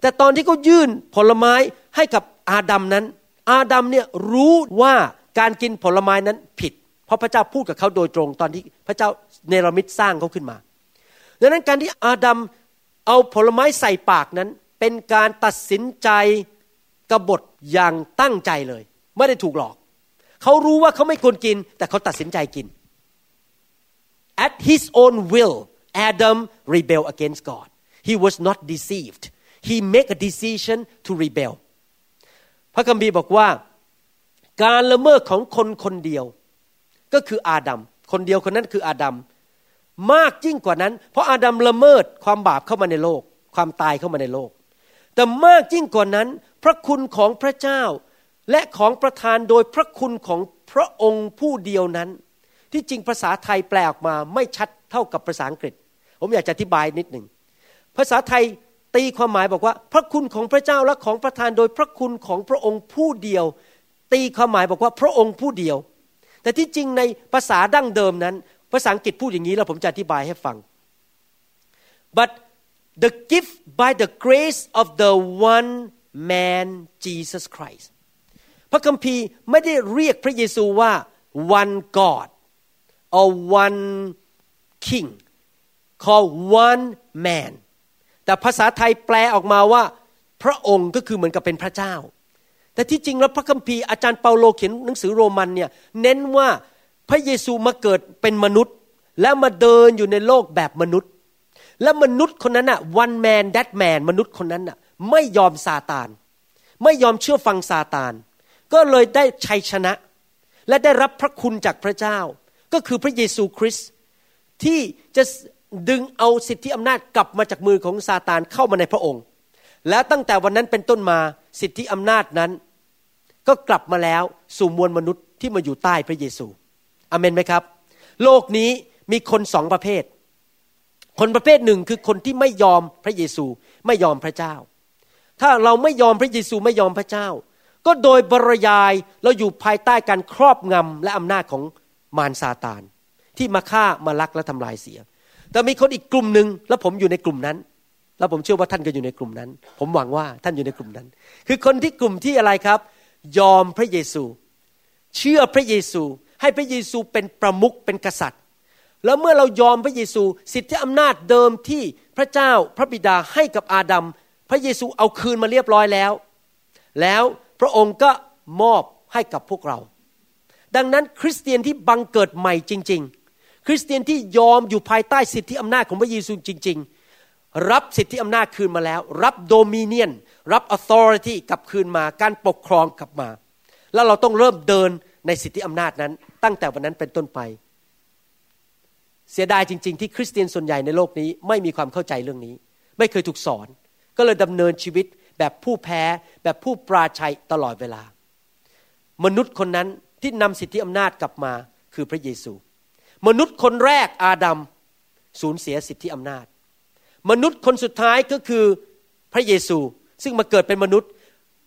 [SPEAKER 3] แต่ตอนที่เขายื่นผลไม้ให้กับอาดัมนั้น อาดัมเนี่ยรู้ว่าการกินผลไม้นั้นผิด เพราะพระเจ้าพูดกับเขาโดยตรง ตอนที่พระเจ้าเนรมิตสร้างเขาขึ้นมาดังนั้นการที่อาดัมเอาผลไม้ใส่ปากนั้น เป็นการตัดสินใจกบฏอย่างตั้งใจเลย ไม่ได้ถูกหลอก เขารู้ว่าเขาไม่ควรกิน แต่เขาตัดสินใจกิน at his own will Adam rebelled against God he was not deceived he make a decision to rebel พระคัมภีร์บอกว่า การละเมิดของคนคนเดียว ก็คืออาดัมคนเดียวคนนั้นคืออาดัมมากยิ่งกว่านั้น เพราะอาดัมละเมิดความบาปเข้ามาในโลก ความตายเข้ามาในโลก แต่มากยิ่งกว่านั้น พระคุณของพระเจ้า และของประทานโดยพระคุณของพระองค์ผู้เดียวนั้น ที่จริงภาษาไทยแปลออกมาไม่ชัดเท่ากับภาษาอังกฤษ ผมอยากจะอธิบายนิดหนึ่งภาษาไทยตีความหมายบอกว่า พระคุณของพระเจ้าและของประทานโดยพระคุณของพระองค์ผู้เดียว ตีความหมายบอกว่าพระองค์ผู้เดียว แต่ที่จริงในภาษาดั้งเดิมนั้น ภาษาอังกฤษพูดอย่างนี้แล้วผมจะอธิบายให้ฟัง but the gift by the grace of the one man Jesus Christ พระคัมภีร์ไม่ได้เรียกพระเยซูว่า one God or one king called one man แต่ภาษาไทยแปลออกมาว่า พระองค์ก็คือเหมือนกับเป็นพระเจ้า แต่ที่จริงแล้วพระคัมภีร์อาจารย์เปาโลเขียนหนังสือโรมันเนี่ยเน้นว่าพระเยซูมาเกิดเป็นมนุษย์ และมาเดินอยู่ในโลกแบบมนุษย์ และมนุษย์คนนั้นน่ะ one man that man มนุษย์คนนั้นน่ะไม่ยอมซาตาน ไม่ยอมเชื่อฟังซาตาน ก็เลยได้ชัยชนะ และได้รับพระคุณจากพระเจ้า ก็คือพระเยซูคริสต์ที่จะดึงเอาสิทธิอำนาจกลับมาจากมือของซาตานเข้ามาในพระองค์ แล้วตั้งแต่วันนั้นเป็นต้นมาสิทธิอำนาจนั้น ก็กลับมาแล้วสู่มวลมนุษย์ที่มาอยู่ใต้พระเยซูอเมนไหมครับ โลกนี้มีคนสองประเภท คนประเภทหนึ่งคือคนที่ไม่ยอมพระเยซูไม่ยอมพระเจ้า ถ้าเราไม่ยอมพระเยซูไม่ยอมพระเจ้า ก็โดยบรยายเราอยู่ภายใต้การครอบงำและอำนาจของมารซาตาน ที่มาฆ่ามาลักและทำลายเสีย แต่มีคนอีกกลุ่มหนึ่งแล้วผมอยู่ในกลุ่มนั้น แล้วผมเชื่อว่าท่านก็อยู่ในกลุ่มนั้น ผมหวังว่าท่านอยู่ในกลุ่มนั้น คือคนที่กลุ่มที่อะไรครับ ยอมพระเยซู เชื่อพระเยซู ให้พระเยซูเป็นประมุขเป็นกษัตริย์ แล้วเมื่อเรายอมพระเยซู สิทธิอำนาจเดิมที่พระเจ้าพระบิดาให้กับอาดัมพระเยซูเอาคืนมาเรียบร้อยแล้ว แล้ว พระองค์ก็มอบให้กับพวกเรา ดังนั้นคริสเตียนที่บังเกิดใหม่จริง ๆ คริสเตียนที่ยอมอยู่ภายใต้สิทธิอำนาจของพระเยซูจริง ๆ รับสิทธิอำนาจคืนมาแล้ว รับโดมิเนียน รับ authority กลับคืนมาการปกครองกลับมา แล้วเราต้องเริ่มเดินในสิทธิอำนาจนั้น ตั้งแต่วันนั้นเป็นต้นไป เสียดายจริง ๆ ที่คริสเตียนส่วนใหญ่ในโลกนี้ไม่มีความเข้าใจเรื่องนี้ ไม่เคยถูกสอน ก็เลยดำเนินชีวิต แบบผู้แพ้แบบผู้ปราชัยตลอดเวลา มนุษย์คนนั้นที่นำสิทธิอำนาจกลับมาคือพระเยซู มนุษย์คนแรกอาดัมสูญเสียสิทธิอำนาจ มนุษย์คนสุดท้ายก็คือพระเยซู ซึ่งมาเกิดเป็นมนุษย์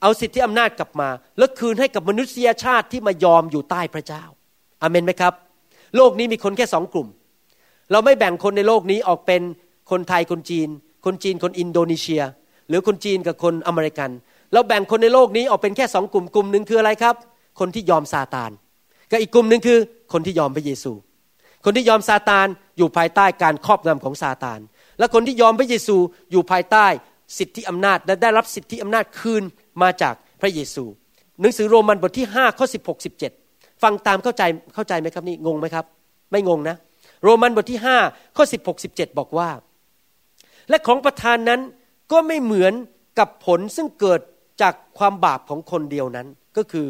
[SPEAKER 3] เอาสิทธิอำนาจกลับมา แล้วคืนให้กับมนุษยชาติที่มายอมอยู่ใต้พระเจ้าอาเมนไหมครับ โลกนี้มีคนแค่สองกลุ่ม เราไม่แบ่งคนในโลกนี้ออกเป็นคนไทยคนจีน คนจีนคนอินโดนีเซีย หรือคนจีนกับคนอเมริกัน เราแบ่งคนในโลกนี้ออกเป็นแค่สองกลุ่มกลุ่มหนึ่งคืออะไรครับ คนที่ยอมซาตานกับอีกกลุ่มหนึ่งคือคนที่ยอมพระเยซู คนที่ยอมซาตานอยู่ภายใต้การครอบงำของซาตาน และคนที่ยอมพระเยซูอยู่ภายใต้สิทธิอำนาจและได้รับสิทธิอำนาจคืนมาจากพระเยซู หนังสือโรมันบทที่5ข้อ16 17 ฟังตามเข้าใจเข้าใจไหมครับนี่งงไหมครับ ไม่งงนะ โรมันบทที่5ข้อ16 17 บอกว่า และของประทานนั้น ก็ไม่เหมือนกับผลซึ่งเกิดจากความบาปของคนเดียวนั้นก็คือ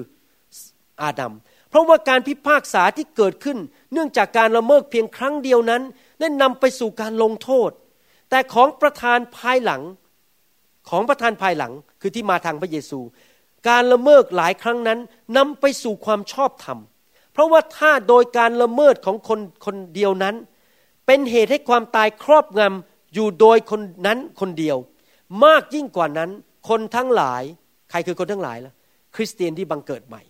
[SPEAKER 3] อาดัมเพราะว่าการพิพากษาที่เกิดขึ้น เนื่องจากการละเมิดเพียงครั้งเดียวนั้นได้นำไปสู่การลงโทษ แต่ของประทานภายหลังของประทานภายหลังคือที่มาทางพระเยซู การละเมิดหลายครั้งนั้นนำไปสู่ความชอบธรรม เพราะว่าถ้าโดยการละเมิดของคนคนเดียวนั้น เป็นเหตุให้ความตายครอบงำอยู่โดยคนนั้นคนเดียว มากยิ่งกว่านั้น คนทั้งหลาย ใครคือคนทั้งหลายล่ะ คริสเตียนที่บังเกิดใหม่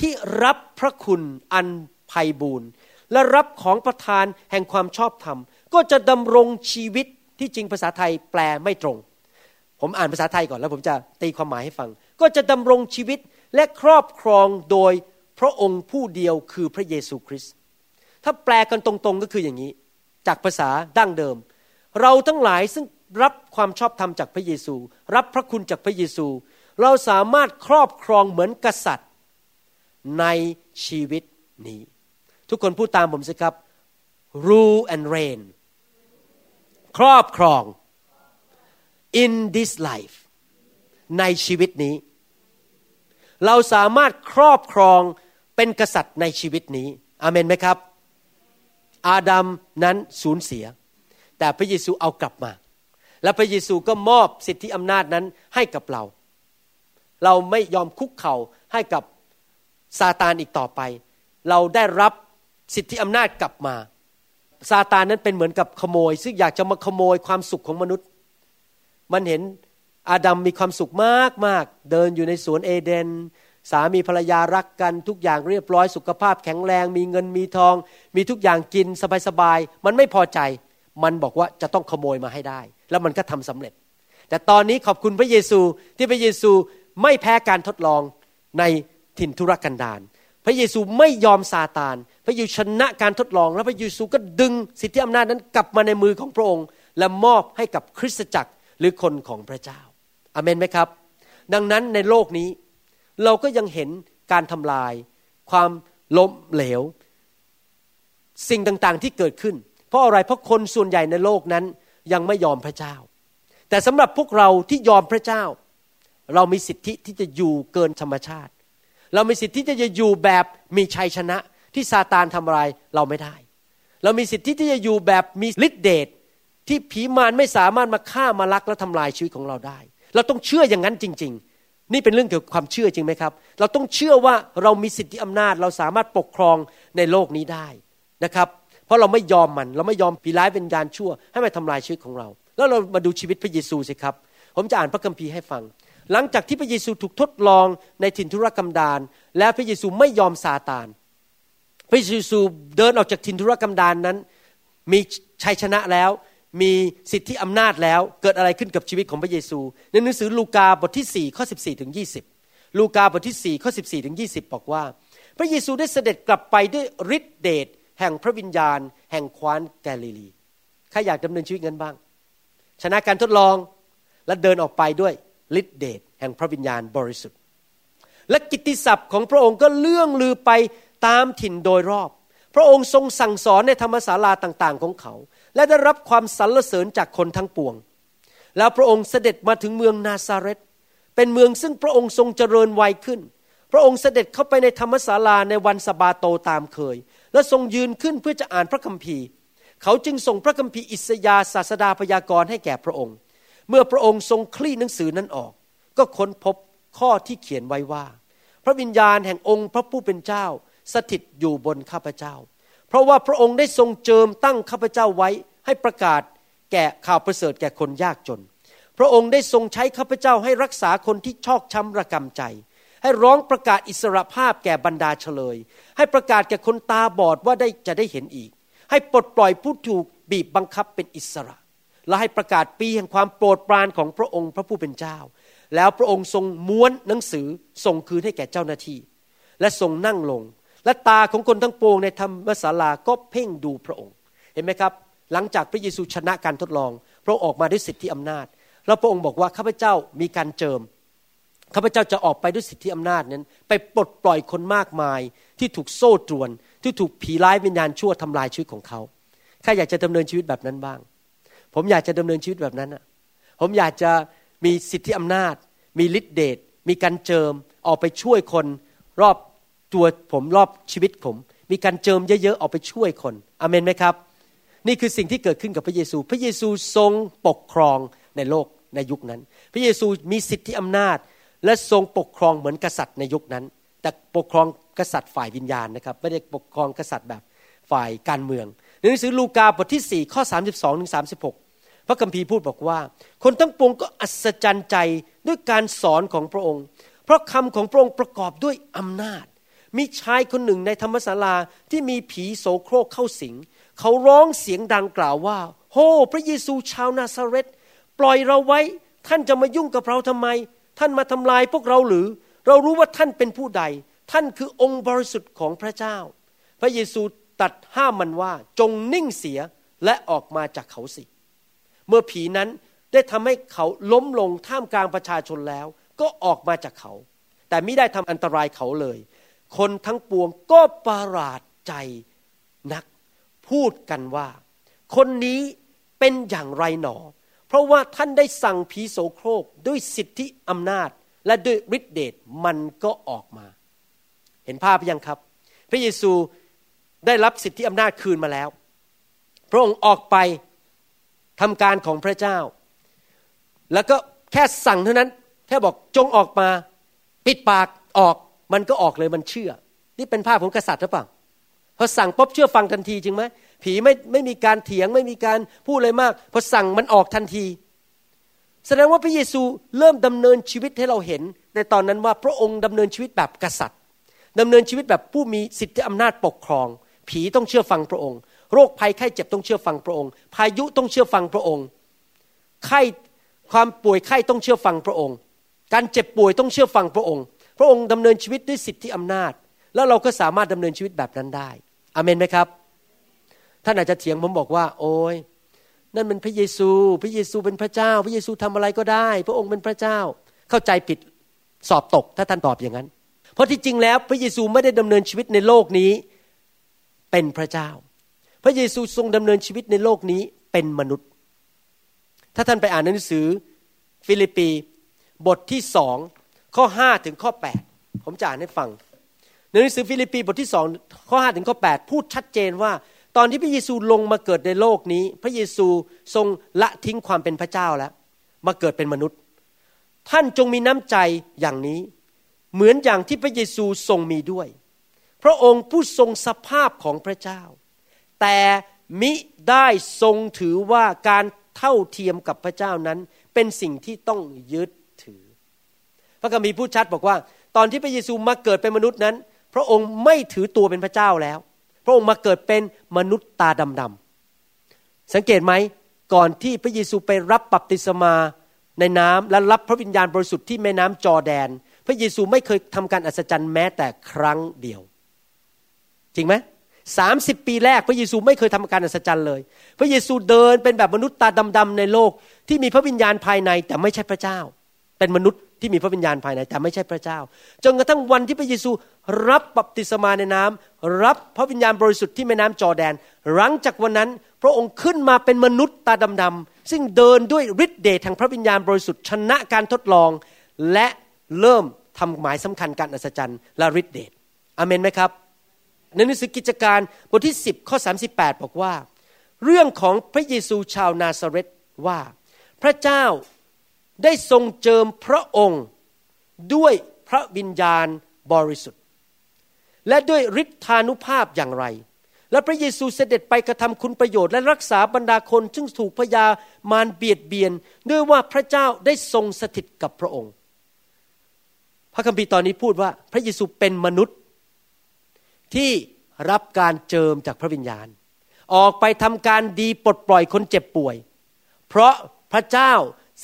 [SPEAKER 3] ที่รับพระคุณอันไพ่บูรณ์และรับของประทานแห่งความชอบธรรม ก็จะดำรงชีวิตที่จริงภาษาไทยแปลไม่ตรง ผมอ่านภาษาไทยก่อนแล้วผมจะตีความหมายให้ฟัง ก็จะดำรงชีวิตและครอบครองโดยพระองค์ผู้เดียวคือพระเยซูคริสต์ถ้าแปลกันตรงๆก็คืออย่างนี้ จากภาษาดั้งเดิม เราทั้งหลายซึ่ง รับความชอบธรรมจากพระเยซู รับพระคุณจากพระเยซู เราสามารถครอบครองเหมือนกษัตริย์ในชีวิตนี้ ทุกคนพูดตามผมสิครับ rule and reign ครอบครอง in this life ในชีวิตนี้ เราสามารถครอบครองเป็นกษัตริย์ในชีวิตนี้อเมนไหมครับ อาดัมนั้นสูญเสีย แต่พระเยซูเอากลับมา และพระเยซูก็มอบสิทธิอำนาจนั้นให้กับเรา เราไม่ยอมคุกเข่าให้กับซาตานอีกต่อไป เราได้รับสิทธิอำนาจกลับมา ซาตานนั้นเป็นเหมือนกับขโมย ซึ่งอยากจะมาขโมยความสุขของมนุษย์ มันเห็นอาดัมมีความสุขมากมากเดินอยู่ในสวนเอเดน สามีภรรยารักกันทุกอย่างเรียบร้อยสุขภาพแข็งแรง มีเงินมีทอง มีทุกอย่างกินสบายๆมันไม่พอใจ มันบอกว่าจะต้องขโมยมาให้ได้ แล้วมันก็ทำสำเร็จ แต่ตอนนี้ขอบคุณพระเยซูที่พระเยซูไม่แพ้การทดลองในถิ่นทุรกันดารพระเยซูไม่ยอมซาตาน พระเยซูชนะการทดลอง แล้วพระเยซูก็ดึงสิทธิอำนาจนั้นกลับมาในมือของพระองค์ และมอบให้กับคริสตจักรหรือคนของพระเจ้าอเมนไหมครับ ดังนั้นในโลกนี้ เราก็ยังเห็นการทำลาย ความล้มเหลว สิ่งต่างๆที่เกิดขึ้น ราะอะไรเพราะคนส่วนใหญ่ในโลกนั้นยังไม่ยอมพระเจ้า แต่สำหรับพวกเราที่ยอมพระเจ้า เรามีสิทธิที่จะอยู่เกินธรรมชาติ เรามีสิทธิที่จะอยู่แบบมีชัยชนะที่ซาตานทำอะไรเราไม่ได้ เรามีสิทธิที่จะอยู่แบบมีฤทธิเดชที่ผีมารไม่สามารถมาฆ่ามาลักและทำลายชีวิตของเราได้ เราต้องเชื่ออย่างนั้นจริง ๆ นี่เป็นเรื่องเกี่ยวกับความเชื่อจริงไหมครับ เราต้องเชื่อว่าเรามีสิทธิอำนาจ เราสามารถปกครองในโลกนี้ได้นะครับ เพราะเราไม่ยอมมัน เราไม่ยอมผีร้ายเป็นการชั่ว ให้มาทำลายชีวิตของเรา แล้วเรามาดูชีวิตพระเยซูสิครับ ผมจะอ่านพระคัมภีร์ให้ฟัง หลังจากที่พระเยซูถูกทดลองในถิ่นทุรกันดารและพระเยซูไม่ยอมซาตาน พระเยซูเดินออกจากถิ่นทุรกันดารนนั้น มีชัยชนะแล้วมีสิทธิอำนาจแล้วเกิดอะไรขึ้นกับชีวิตของพระเยซู ในหนังสือลูกาบทที่4ข้อ14ถึง20 ลูกาบทที่4ข้อ14ถึง20 บอกว่า พระเยซูได้เสด็จกลับไปด้วยฤทธิเดช แห่งพระวิญญาณ แห่งควานแกลิลีใครอยากดำเนินชีวิตงั้นบ้าง ชนะการทดลองและเดินออกไปด้วยฤทธิเดชแห่งพระวิญญาณบริสุทธิ์ และกิตติศัพท์ของพระองค์ก็เลื่องลือไปตามถิ่นโดยรอบ พระองค์ทรงสั่งสอนในธรรมศาลาต่างๆ ของเขา และได้รับความสรรเสริญจากคนทั้งปวง แล้วพระองค์เสด็จมาถึงเมืองนาซาเรตเป็นเมืองซึ่งพระองค์ทรงเจริญวัยขึ้น พระองค์เสด็จเข้าไปในธรรมศาลาในวันสบาโตตามเคย และทรงยืนขึ้นเพื่อจะอ่านพระคัมภีร์ เขาจึงส่งพระคัมภีร์อิสยาศาสดาพยากรณ์ให้แก่พระองค์ เมื่อพระองค์ทรงคลี่หนังสือนั้นออก ก็ค้นพบข้อที่เขียนไว้ว่า พระวิญญาณแห่งองค์พระผู้เป็นเจ้า สถิตอยู่บนข้าพเจ้า เพราะว่าพระองค์ได้ทรงเจิมตั้งข้าพเจ้าไว้ให้ประกาศแก่ข่าวประเสริฐแก่คนยากจน พระองค์ได้ทรงใช้ข้าพเจ้าให้รักษาคนที่ชอกช้ำระกำใจ ให้ร้องประกาศอิสรภาพแก่บรรดาเฉลย ให้ประกาศแก่คนตาบอดว่าได้จะได้เห็นอีก ให้ปลดปล่อยผู้ถูกบีบบังคับเป็นอิสระ และให้ประกาศปีแห่งความโปรดปรานของพระองค์พระผู้เป็นเจ้า แล้วพระองค์ทรงม้วนหนังสือส่งคืนให้แก่เจ้าหน้าที่ และทรงนั่งลง และตาของคนทั้งปวงในธรรมศาลาก็เพ่งดูพระองค์เห็นไหมครับ หลังจากพระเยซูชนะการทดลอง พระองค์ออกมาด้วยสิทธิอำนาจ แล้วพระองค์บอกว่าข้าพเจ้ามีการเจิม ข้าพเจ้าจะออกไปด้วยสิทธิอำนาจนั้น ไปปลดปล่อยคนมากมายที่ถูกโซ่ตรวน ที่ถูกผีร้ายวิญญาณชั่วทำลายชีวิตของเขาข้าอยากจะดำเนินชีวิตแบบนั้นบ้าง ผมอยากจะดำเนินชีวิตแบบนั้นอะผมอยากจะมีสิทธิอำนาจ มีฤทธิเดชมีการเจิมออกไปช่วยคนรอบตัวผมรอบชีวิตผม มีการเจิมเยอะๆออกไปช่วยคนอเมนไหมครับ นี่คือสิ่งที่เกิดขึ้นกับพระเยซู พระเยซูทรงปกครองในโลกในยุคนั้น พระเยซูมีสิทธิอำนาจ และทรงปกครองเหมือนกษัตริย์ในยุคนั้น แต่ปกครองกษัตริย์ฝ่ายวิญญาณนะครับไม่ได้ปกครองกษัตริย์แบบฝ่ายการเมืองในหนังสือลูกาบทที่ 4 ข้อ 32ถึง36 พระคัมภีร์พูดบอกว่า คนทั้งปวงก็อัศจรรย์ใจด้วยการสอนของพระองค์ เพราะคำของพระองค์ประกอบด้วยอำนาจ มีชายคนหนึ่งในธรรมศาลาที่มีผีโสโครกเข้าสิง เขาร้องเสียงดังกล่าวว่า โฮพระเยซูชาวนาซาเรตปล่อยเราไว้ท่านจะมายุ่งกับเราทำไม ท่านมาทำลายพวกเราหรือ เรารู้ว่าท่านเป็นผู้ใด ท่านคือองค์บริสุทธิ์ของพระเจ้า พระเยซูตัดห้ามมันว่าจงนิ่งเสียและออกมาจากเขาสิ เมื่อผีนั้นได้ทำให้เขาล้มลงท่ามกลางประชาชนแล้ว ก็ออกมาจากเขา แต่ไม่ได้ทำอันตรายเขาเลย คนทั้งปวงก็ประหลาดใจนัก พูดกันว่า คนนี้เป็นอย่างไรหนอ ราะว่าท่านได้สั่งผีโสโครกด้วยสิทธิอำนาจและด้วยฤทธิเดชมันก็ออกมา เห็นภาพยังครับ พระเยซูได้รับสิทธิอำนาจคืนมาแล้ว พระองค์ออกไปทำการของพระเจ้า แล้วก็แค่สั่งเท่านั้น แค่บอกจงออกมา ปิดปากออกมันก็ออกเลยมันเชื่อ นี่เป็นภาพของกษัตริย์หรือเปล่าพอสั่งปุ๊บเชื่อฟังทันทีจริงไหม ผีไม่ไม่มีการเถียงไม่มีการพูดอะไรมากพอสั่งมันออกทันที แสดงว่าพระเยซูเริ่มดำเนินชีวิตให้เราเห็น ในตอนนั้นว่าพระองค์ดำเนินชีวิตแบบกษัตริย์ดำเนินชีวิตแบบผู้มีสิทธิอำนาจปกครอง ผีต้องเชื่อฟังพระองค์ โรคภัยไข้เจ็บต้องเชื่อฟังพระองค์ พายุต้องเชื่อฟังพระองค์ไข้ความป่วยไข้ต้องเชื่อฟังพระองค์ การเจ็บป่วยต้องเชื่อฟังพระองค์ พระองค์ดำเนินชีวิตด้วยสิทธิอำนาจ แล้วเราก็สามารถดำเนินชีวิตแบบนั้นได้อเมนไหมครับ ท่านอาจจะเถียงผมบอกว่า โอ้ยนั่นเป็นพระเยซู พระเยซูเป็นพระเจ้า พระเยซูทำอะไรก็ได้ พระองค์เป็นพระเจ้า เข้าใจผิดสอบตก ถ้าท่านตอบอย่างนั้น เพราะที่จริงแล้วพระเยซูไม่ได้ดำเนินชีวิตในโลกนี้ เป็นพระเจ้า พระเยซูทรงดำเนินชีวิตในโลกนี้เป็นมนุษย์ ถ้าท่านไปอ่านหนังสือ ฟิลิปปีบทที่สองข้อห้าถึงข้อแปดผมจะอ่านให้ฟังในหนังสือฟิลิปปีบทที่สองข้อห้าถึงข้อแปดพูดชัดเจนว่า ตอนที่พระเยซูลงมาเกิดในโลกนี้ พระเยซูทรงละทิ้งความเป็นพระเจ้าแล้ว มาเกิดเป็นมนุษย์ ท่านจงมีน้ำใจอย่างนี้ เหมือนอย่างที่พระเยซูทรงมีด้วย พระองค์ผู้ทรงสภาพของพระเจ้า แต่มิได้ทรงถือว่าการเท่าเทียมกับพระเจ้านั้น เป็นสิ่งที่ต้องยึดถือ พระคัมภีร์พูดชัดบอกว่า ตอนที่พระเยซูมาเกิดเป็นมนุษย์นั้น พระองค์ไม่ถือตัวเป็นพระเจ้าแล้ว พระองค์มาเกิดเป็นมนุษย์ตาดำๆสังเกตไหมก่อนที่พระเยซูไปรับบัพติศมาในน้ำและรับพระวิญญาณบริสุทธิ์ที่แม่น้ำจอแดน พระเยซูไม่เคยทำการอัศจรรย์แม้แต่ครั้งเดียว จริงไหมสามสิบปีแรกพระเยซูไม่เคยทำการอัศจรรย์เลย พระเยซูเดินเป็นแบบมนุษย์ตาดำๆในโลกที่มีพระวิญญาณภายในแต่ไม่ใช่พระเจ้า เป็นมนุษย์ ที่มีพระวิญญาณภายในแต่ไม่ใช่พระเจ้า จนกระทั่งวันที่พระเยซูรับบัพติศมาในน้ำรับพระวิญญาณบริสุทธิ์ที่แม่น้ำจอแดน หลังจากวันนั้น พระองค์ขึ้นมาเป็นมนุษย์ตาดำๆซึ่งเดินด้วยฤทธิ์เดชทางพระวิญญาณบริสุทธิ์ชนะการทดลอง และเริ่มทำหมายสำคัญการอัศจรรย์และฤทธิ์เดชอเมนไหมครับในหนังสือกิจการบทที่ 10ข้อ38 บอกว่า เรื่องของพระเยซูชาวนาซาเรตว่า พระเจ้า ได้ทรงเจิมพระองค์ด้วยพระวิญญาณบริสุทธิ์ และด้วยฤทธานุภาพอย่างไร และพระเยซูเสด็จไปกระทำคุณประโยชน์และรักษาบรรดาคนซึ่งถูกพยามารเบียดเบียน ด้วยว่าพระเจ้าได้ทรงสถิตกับพระองค์ พระคัมภีร์ตอนนี้พูดว่าพระเยซูเป็นมนุษย์ ที่รับการเจิมจากพระวิญญาณ ออกไปทำการดีปลดปล่อยคนเจ็บป่วย เพราะพระเจ้า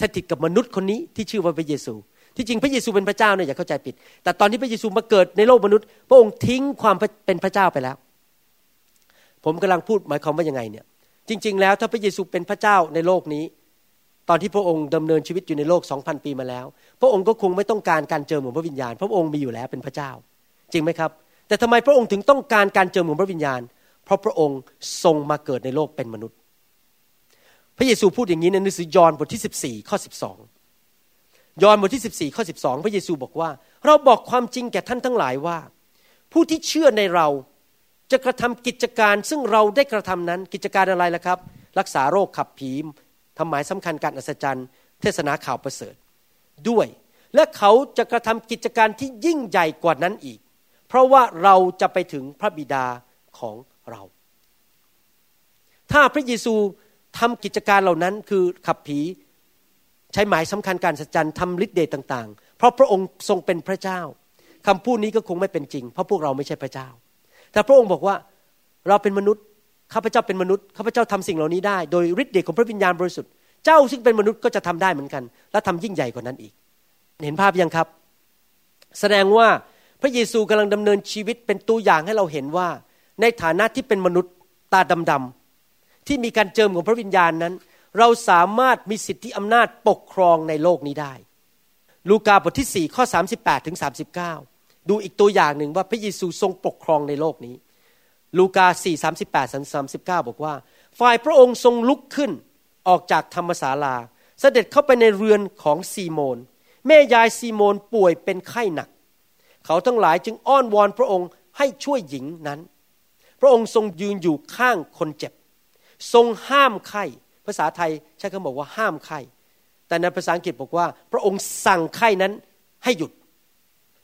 [SPEAKER 3] สถิตกับมนุษย์คนนี้ที่ชื่อว่าพระเยซู ที่จริงพระเยซูเป็นพระเจ้าเนี่ยอย่าเข้าใจผิด แต่ตอนที่พระเยซูมาเกิดในโลกมนุษย์ พระองค์ทิ้งความเป็นพระเจ้าไปแล้ว ผมกำลังพูดหมายความว่ายังไงเนี่ย จริง ๆ แล้วถ้าพระเยซูเป็นพระเจ้าในโลกนี้ ตอนที่พระองค์ดำเนินชีวิตอยู่ในโลกสองพันปีมาแล้ว พระองค์ก็คงไม่ต้องการการเจิมของพระวิญญาณ พระองค์มีอยู่แล้วเป็นพระเจ้า จริงไหมครับ แต่ทำไมพระองค์ถึงต้องการการเจิมของพระวิญญาณ เพราะพระองค์ทรงมาเกิดในโลกเป็นมนุษย์ พระเยซูพูดอย่างนี้ในหนังสือยอห์นบทที่ 14 ข้อ 12 ยอห์นบทที่ 14 ข้อ 12 พระเยซูบอกว่า เราบอกความจริงแก่ท่านทั้งหลายว่า ผู้ที่เชื่อในเราจะกระทำกิจการซึ่งเราได้กระทำนั้นกิจการอะไรล่ะครับ รักษาโรคขับผีทำหมายสำคัญการอัศจรรย์ เทศนาข่าวประเสริฐด้วย และเขาจะกระทำกิจการที่ยิ่งใหญ่กว่านั้นอีก เพราะว่าเราจะไปถึงพระบิดาของเรา ถ้าพระเยซู ทำกิจการเหล่านั้นคือขับผีใช้หมายสำคัญการสัจจันทำฤทธิ์เดชต่าง ๆ เพราะพระองค์ทรงเป็นพระเจ้าคำพูดนี้ก็คงไม่เป็นจริง เพราะพวกเราไม่ใช่พระเจ้า แต่พระองค์บอกว่าเราเป็นมนุษย์ข้าพเจ้าเป็นมนุษย์ข้าพเจ้าทำสิ่งเหล่านี้ได้ โดยฤทธิ์เดชของพระวิญญาณบริสุทธิ์เจ้าซึ่งเป็นมนุษย์ก็จะทำได้เหมือนกัน และทำยิ่งใหญ่กว่านั้นอีก เห็นภาพยังครับ แสดงว่าพระเยซูกำลังดำเนินชีวิตเป็นตัวอย่างให้เราเห็นว่า ในฐานะที่เป็นมนุษย์ตาดำๆ ที่มีการเจิมของพระวิญญาณนั้น เราสามารถมีสิทธิอำนาจปกครองในโลกนี้ได้ ลูกาบทที่ 4 ข้อ 38ถึง39 ดูอีกตัวอย่างหนึ่งว่าพระเยซูทรงปกครองในโลกนี้ ลูกา 4 38ถึง39 บอกว่า ฝ่ายพระองค์ทรงลุกขึ้นออกจากธรรมศาลา เสด็จเข้าไปในเรือนของซีโมน แม่ยายซีโมนป่วยเป็นไข้หนัก เขาทั้งหลายจึงอ้อนวอนพระองค์ให้ช่วยหญิงนั้น พระองค์ทรงยืนอยู่ข้างคนเจ็บ ทรงห้ามไข้ ภาษาไทยใช้คำบอกว่าห้ามไข้ แต่ในภาษาอังกฤษบอกว่า พระองค์สั่งไข้นั้นให้หยุด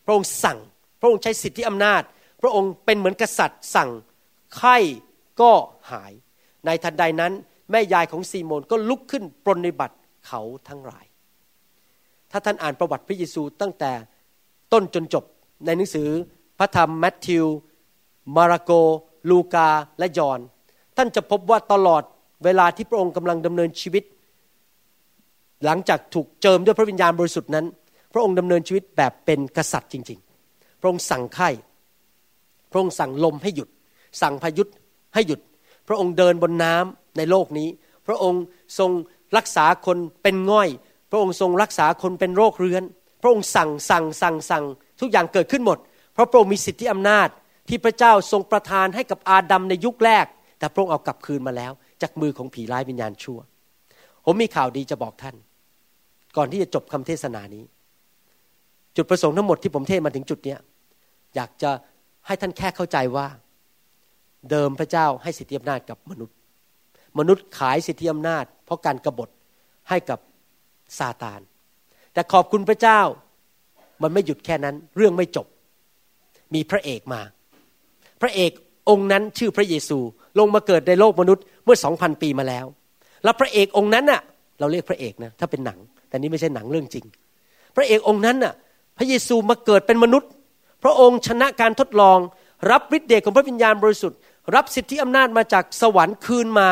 [SPEAKER 3] พระองค์สั่ง พระองค์ใช้สิทธิอำนาจ พระองค์เป็นเหมือนกษัตริย์ สั่งไข้ก็หาย ในทันใดนั้น แม่ยายของซีโมนก็ลุกขึ้นปรนนิบัติเขาทั้งหลาย ถ้าท่านอ่านประวัติพระเยซูตั้งแต่ต้นจนจบในหนังสือพระธรรมแมทธิว มาระโก ลูกา และยอห์น ท่านจะพบว่าตลอดเวลาที่พระองค์กำลังดำเนินชีวิต หลังจากถูกเจิมด้วยพระวิญญาณบริสุทธิ์นั้น พระองค์ดำเนินชีวิตแบบเป็นกษัตริย์จริง ๆ พระองค์สั่งไข้พระองค์สั่งลมให้หยุด สั่งพายุให้หยุด พระองค์เดินบนน้ำในโลกนี้ พระองค์ทรงรักษาคนเป็นง่อย พระองค์ทรงรักษาคนเป็นโรคเรื้อน พระองค์สั่งสั่งสั่งสั่งทุกอย่างเกิดขึ้นหมด เพราะพระองค์มีสิทธิอำนาจที่พระเจ้าทรงประทานให้กับอาดัมในยุคแรก แต่พระองค์เอากลับคืนมาแล้ว จากมือของผีร้ายวิญญาณชั่ว ผมมีข่าวดีจะบอกท่าน ก่อนที่จะจบคำเทศนานี้ จุดประสงค์ทั้งหมดที่ผมเทศมาถึงจุดเนี้ยอยากจะให้ท่านแค่เข้าใจว่า เดิมพระเจ้าให้สิทธิอำนาจกับมนุษย์ มนุษย์ขายสิทธิอำนาจ เพราะการกรบฏให้กับซาตาน แต่ขอบคุณพระเจ้ามันไม่หยุดแค่นั้น เรื่องไม่จบ มีพระเอกมา พระเอกองค์นั้นชื่อพระเยซู ลงมาเกิดในโลกมนุษย์เมื่อสองพันปีมาแล้ว แล้วพระเอกองค์นั้นน่ะ เราเรียกพระเอกนะถ้าเป็นหนัง แต่นี้ไม่ใช่หนังเรื่องจริง พระเอกองค์นั้นน่ะ พระเยซูมาเกิดเป็นมนุษย์ พระองค์ชนะการทดลอง รับฤทธิ์เดชของพระวิญญาณบริสุทธิ์รับสิทธิอำนาจมาจากสวรรค์คืนมา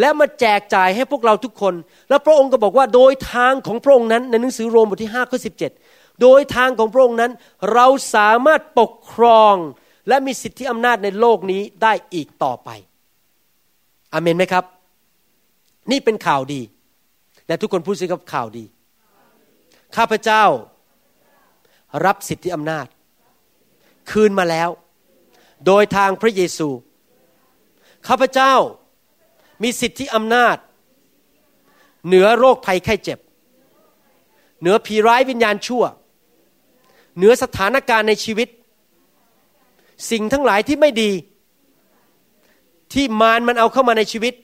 [SPEAKER 3] และมาแจกจ่ายให้พวกเราทุกคน แล้วพระองค์ก็บอกว่าโดยทางของพระองค์นั้นในหนังสือโรมบทที่5ข้อ17 โดยทางของพระองค์นั้น เราสามารถปกครองและมีสิทธิอำนาจในโลกนี้ได้อีกต่อไป อเมนไหมครับ นี่เป็นข่าวดี และทุกคนพูดสิครับข่าวดี ข้าพเจ้า รับสิทธิอำนาจ คืนมาแล้ว โดยทางพระเยซู ข้าพเจ้ามีสิทธิอำนาจ เหนือโรคภัยไข้เจ็บ เหนือผีร้ายวิญญาณชั่ว เหนือสถานการณ์ในชีวิต สิ่งทั้งหลายที่ไม่ดี ที่มารมันเอาเข้ามาในชีวิต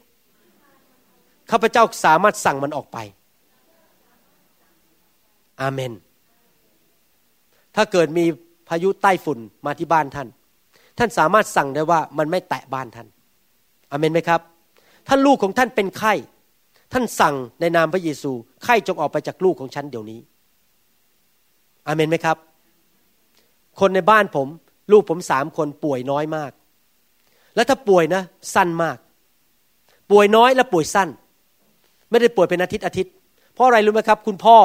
[SPEAKER 3] ข้าพเจ้าสามารถสั่งมันออกไป อาเมน ถ้าเกิดมีพายุใต้ฝุ่นมาที่บ้านท่าน ท่านสามารถสั่งได้ว่ามันไม่แตะบ้านท่าน อาเมนไหมครับ ถ้าลูกของท่านเป็นไข้ ท่านสั่งในนามพระเยซู ไข้จงออกไปจากลูกของฉันเดี๋ยวนี้ อาเมนไหมครับ คนในบ้านผม ลูกผมสามคนป่วยน้อยมาก แล้วถ้าป่วยนะ สั้นมาก ป่วยน้อยและป่วยสั้น ไม่ได้ป่วยเป็นอาทิตย์อาทิตย์ เพราะอะไรรู้ไหมครับ คุณพ่อ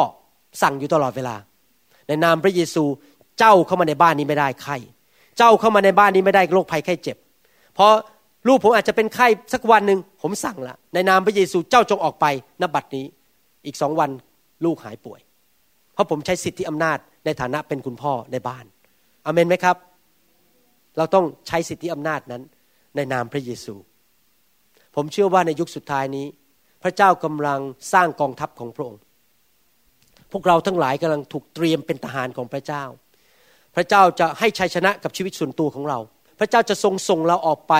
[SPEAKER 3] สั่งอยู่ตลอดเวลา ในนามพระเยซูเจ้าเข้ามาในบ้านนี้ไม่ได้ไข้ เจ้าเข้ามาในบ้านนี้ไม่ได้โรคภัยไข้เจ็บ เพราะลูกผมอาจจะเป็นไข้สักวันหนึ่งผมสั่งละในนามพระเยซูเจ้าจงออกไปนบัดนี้ อีกสองวันลูกหายป่วย เพราะผมใช้สิทธิอำนาจในฐานะเป็นคุณพ่อในบ้านอเมนไหมครับ เราต้องใช้สิทธิอำนาจนั้น ในนามพระเยซู ผมเชื่อว่าในยุคสุดท้ายนี้ พระเจ้ากำลังสร้างกองทัพของพระองค์ พวกเราทั้งหลายกำลังถูกเตรียมเป็นทหารของพระเจ้า พระเจ้าจะให้ชัยชนะกับชีวิตส่วนตัวของเรา พระเจ้าจะทรงส่งเราออกไป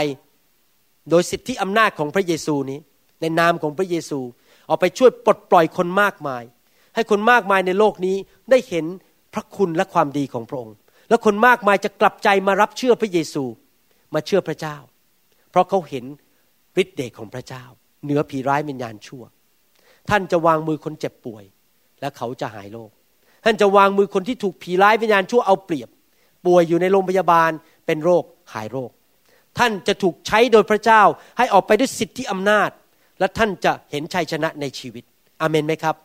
[SPEAKER 3] โดยสิทธิอำนาจของพระเยซูนี้ ในนามของพระเยซูออกไปช่วยปลดปล่อยคนมากมาย ให้คนมากมายในโลกนี้ได้เห็นพระคุณและความดีของพระองค์ และคนมากมายจะกลับใจมารับเชื่อพระเยซู มาเชื่อพระเจ้า เพราะเขาเห็นฤทธิ์เดชของพระเจ้า เหนือผีร้ายวิญญาณชั่ว ท่านจะวางมือคนเจ็บป่วย และเขาจะหายโรคท่านจะวางมือคนที่ถูกผีร้ายวิญญาณชั่วเอาเปรียบ ป่วยอยู่ในโรงพยาบาลเป็นโรคหายโรค ท่านจะถูกใช้โดยพระเจ้าให้ออกไปด้วยสิทธิอำนาจ และท่านจะเห็นชัยชนะในชีวิตอเมนไหมครับ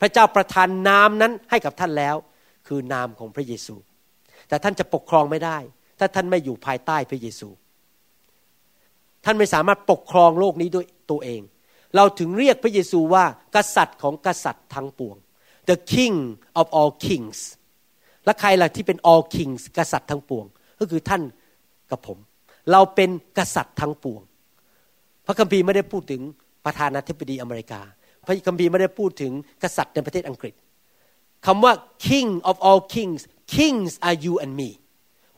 [SPEAKER 3] พระเจ้าประทานนามนั้นให้กับท่านแล้ว คือนามของพระเยซู แต่ท่านจะปกครองไม่ได้ ถ้าท่านไม่อยู่ภายใต้พระเยซู ท่านไม่สามารถปกครองโลกนี้ด้วยตัวเอง เราถึงเรียกพระเยซูว่ากษัตริย์ของกษัตริย์ทั้งปวง the king of all kings และใครล่ะที่เป็น all kings กษัตริย์ทั้งปวง ก็คือท่านกับผม เราเป็นกษัตริย์ทั้งปวง พระคัมภีร์ไม่ได้พูดถึงประธานาธิบดีอเมริกา พระคัมภีร์ไม่ได้พูดถึงกษัตริย์ในประเทศอังกฤษคำว่า king of all kings kings are you and me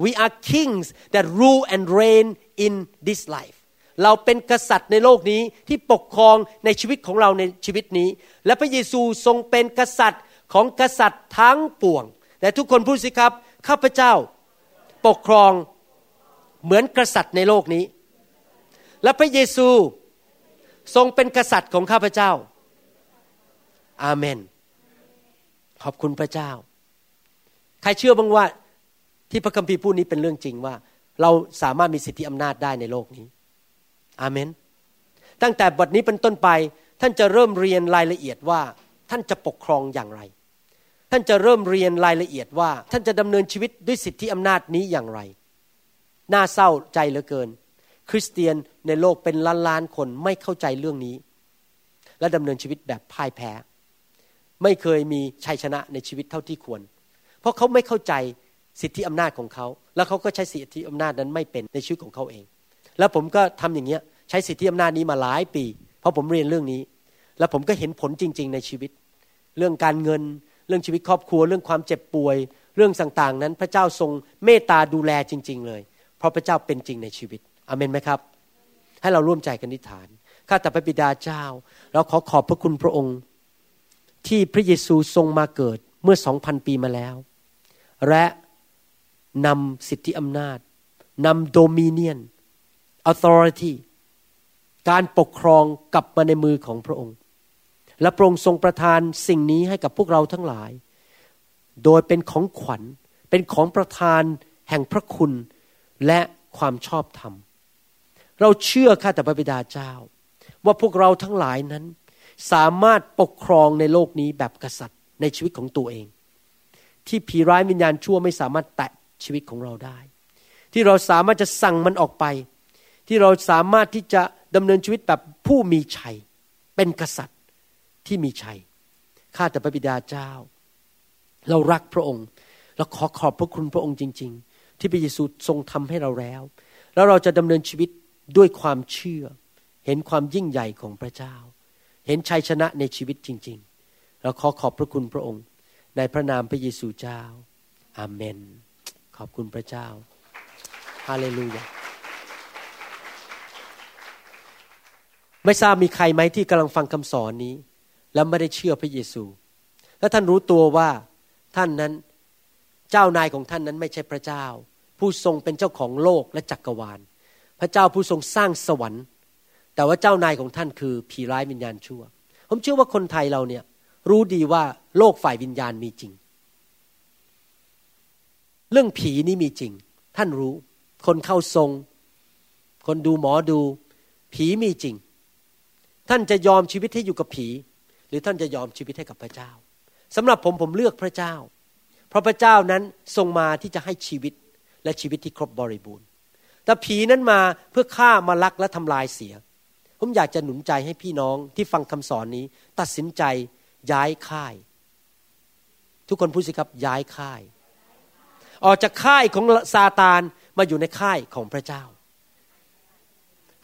[SPEAKER 3] we are kings that rule and reign in this life เราเป็นกษัตริย์ในโลกนี้ที่ปกครองในชีวิตของเราในชีวิตนี้ และพระเยซูทรงเป็นกษัตริย์ของกษัตริย์ทั้งปวงแต่ทุกคนพูดสิครับ ข้าพเจ้าปกครองเหมือนกษัตริย์ในโลกนี้ และพระเยซูทรงเป็นกษัตริย์ของข้าพเจ้า อาเมน ขอบคุณพระเจ้า ใครเชื่อบ้างว่าที่พระคัมภีร์พูดนี้เป็นเรื่องจริงว่า เราสามารถมีสิทธิอำนาจได้ในโลกนี้ อาเมน ตั้งแต่บทนี้เป็นต้นไป ท่านจะเริ่มเรียนรายละเอียดว่า ท่านจะปกครองอย่างไร ท่านจะเริ่มเรียนรายละเอียดว่า ท่านจะดำเนินชีวิตด้วยสิทธิอำนาจนี้อย่างไร น่าเศร้าใจเหลือเกิน คริสเตียนในโลกเป็นล้านล้านคนไม่เข้าใจเรื่องนี้ และดำเนินชีวิตแบบพ่ายแพ้ ไม่เคยมีชัยชนะในชีวิตเท่าที่ควร เพราะเขาไม่เข้าใจสิทธิอำนาจของเขา แล้วเขาก็ใช้สิทธิอำนาจนั้นไม่เป็นในชีวิตของเขาเอง แล้วผมก็ทำอย่างเงี้ยใช้สิทธิอำนาจนี้มาหลายปี เพราะผมเรียนเรื่องนี้ และผมก็เห็นผลจริง ๆ ในชีวิต เรื่องการเงิน เรื่องชีวิตครอบครัว เรื่องความเจ็บป่วย เรื่องต่างๆ นั้น พระเจ้าทรงเมตตาดูแลจริง ๆ เลย เพราะพระเจ้าเป็นจริงในชีวิตอเมนไหมครับ ให้เราร่วมใจกันนิฐานข้าแต่พระบิดาเจ้า เราขอขอบพระคุณพระองค์ ที่พระเยซูทรงมาเกิดเมื่อสองพันปีมาแล้ว และนำสิทธิอำนาจนำโดมิเนียน authority การปกครองกลับมาในมือของพระองค์ และพระองค์ทรงประทานสิ่งนี้ให้กับพวกเราทั้งหลาย โดยเป็นของขวัญ เป็นของประทานแห่งพระคุณและความชอบธรรม เราเชื่อข้าแต่พระบิดาเจ้า ว่าพวกเราทั้งหลายนั้น สามารถปกครองในโลกนี้แบบกษัตริย์ในชีวิตของตัวเอง ที่ผีร้ายวิญญาณชั่วไม่สามารถแตะชีวิตของเราได้ ที่เราสามารถจะสั่งมันออกไป ที่เราสามารถที่จะดำเนินชีวิตแบบผู้มีชัย เป็นกษัตริย์ที่มีชัย ข้าแต่พระบิดาเจ้า เรารักพระองค์ เราขอขอบพระคุณพระองค์จริง ๆ ที่พระเยซูทรงทำให้เราแล้ว แล้วเราจะดำเนินชีวิตด้วยความเชื่อ เห็นความยิ่งใหญ่ของพระเจ้า เห็นชัยชนะในชีวิตจริง ๆ เราขอขอบพระคุณพระองค์ ในพระนามพระเยซูเจ้า อาเมน ขอบคุณพระเจ้า ฮาเลลูยา ไม่ทราบมีใครไหมที่กำลังฟังคำสอนนี้ แล้วไม่ได้เชื่อพระเยซู และท่านรู้ตัวว่าท่านนั้นเจ้านายของท่านนั้นไม่ใช่พระเจ้า ผู้ทรงเป็นเจ้าของโลกและจักกรวาล พระเจ้าผู้ทรงสร้างสวรรค์ แต่ว่าเจ้านายของท่านคือผีร้ายวิญญาณชั่ว ผมเชื่อว่าคนไทยเราเนี่ยรู้ดีว่าโลกฝ่ายวิญญาณมีจริง เรื่องผีนี่มีจริง ท่านรู้ คนเข้าทรง คนดูหมอดู ผีมีจริง ท่านจะยอมชีวิตให้อยู่กับผี หรือท่านจะยอมชีวิตให้กับพระเจ้าสำหรับผมผมเลือกพระเจ้า เพราะพระเจ้านั้นทรงมาที่จะให้ชีวิตและชีวิตที่ครบบริบูรณ์แต่ผีนั้นมาเพื่อฆ่ามาลักและทำลายเสีย ผมอยากจะหนุนใจให้พี่น้องที่ฟังคำสอนนี้ ตัดสินใจย้ายค่าย ทุกคนพูดสิครับย้ายค่าย ออกจากค่ายของซาตานมาอยู่ในค่ายของพระเจ้า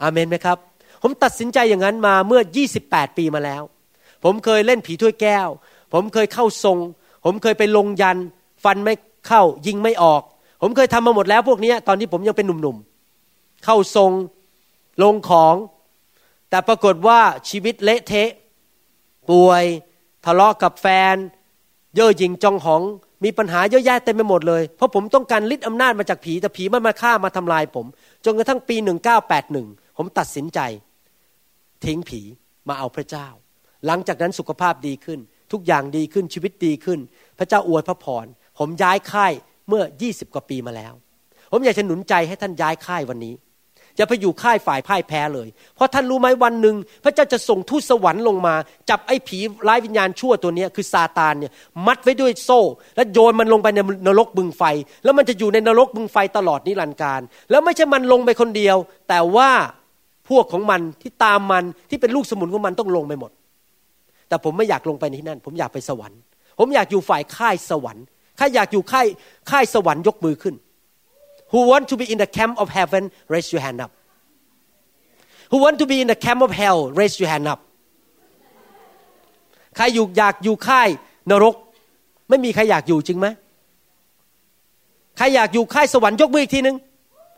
[SPEAKER 3] อาเมนไหมครับ ผมตัดสินใจอย่างนั้นมาเมื่อ 28 ปีมาแล้ว ผมเคยเล่นผีถ้วยแก้ว ผมเคยเข้าทรง ผมเคยไปลงยัน ฟันไม่เข้ายิงไม่ออก ผมเคยทำมาหมดแล้วพวกนี้ตอนที่ผมยังเป็นหนุ่มๆ เข้าทรงลงของ แต่ปรากฏว่าชีวิตเละเทะ ป่วยทะเลาะกับแฟน เย่อหยิ่งจองหอง มีปัญหาเยอะแยะเต็มไปหมดเลย เพราะผมต้องการลิดอำนาจมาจากผีแต่ผีมันมาฆ่ามาทำลายผม จนกระทั่งปี 1981 ผมตัดสินใจ ทิ้งผีมาเอาพระเจ้า หลังจากนั้นสุขภาพดีขึ้น ทุกอย่างดีขึ้นชีวิตดีขึ้น พระเจ้าอวยพระพรผมย้ายค่ายเมื่อ 20 กว่าปีมาแล้ว ผมอยากจะหนุนใจให้ท่านย้ายค่ายวันนี้ จะไปอยู่ค่ายฝ่ายพ่ายแพ้เลย เพราะท่านรู้ไหมวันหนึ่งพระเจ้าจะส่งทูตสวรรค์ลงมา จับไอ้ผีร้ายวิญญาณชั่วตัวนี้คือซาตานเนี่ยมัดไว้ด้วยโซ่ แล้วโยนมันลงไปในนรกบึงไฟ แล้วมันจะอยู่ในนรกบึงไฟตลอดนิรันดร์การ แล้วไม่ใช่มันลงไปคนเดียว แต่ว่า พวกของมันที่ตามมันที่เป็นลูกสมุนของมันต้องลงไปหมด แต่ผมไม่อยากลงไปที่นั่น ผมอยากไปสวรรค์ ผมอยากอยู่ฝ่ายค่ายสวรรค์ใครอยากอยู่ค่ายค่ายสวรรค์ยกมือขึ้น Who want to be in the camp of heaven raise your hand up Who want to be in the camp of hell raise your hand up ใครอยู่อยากอยู่ค่ายนรก ไม่มีใครอยากอยู่จริงไหมใครอยากอยู่ค่ายสวรรค์ยกมืออีกทีหนึ่ง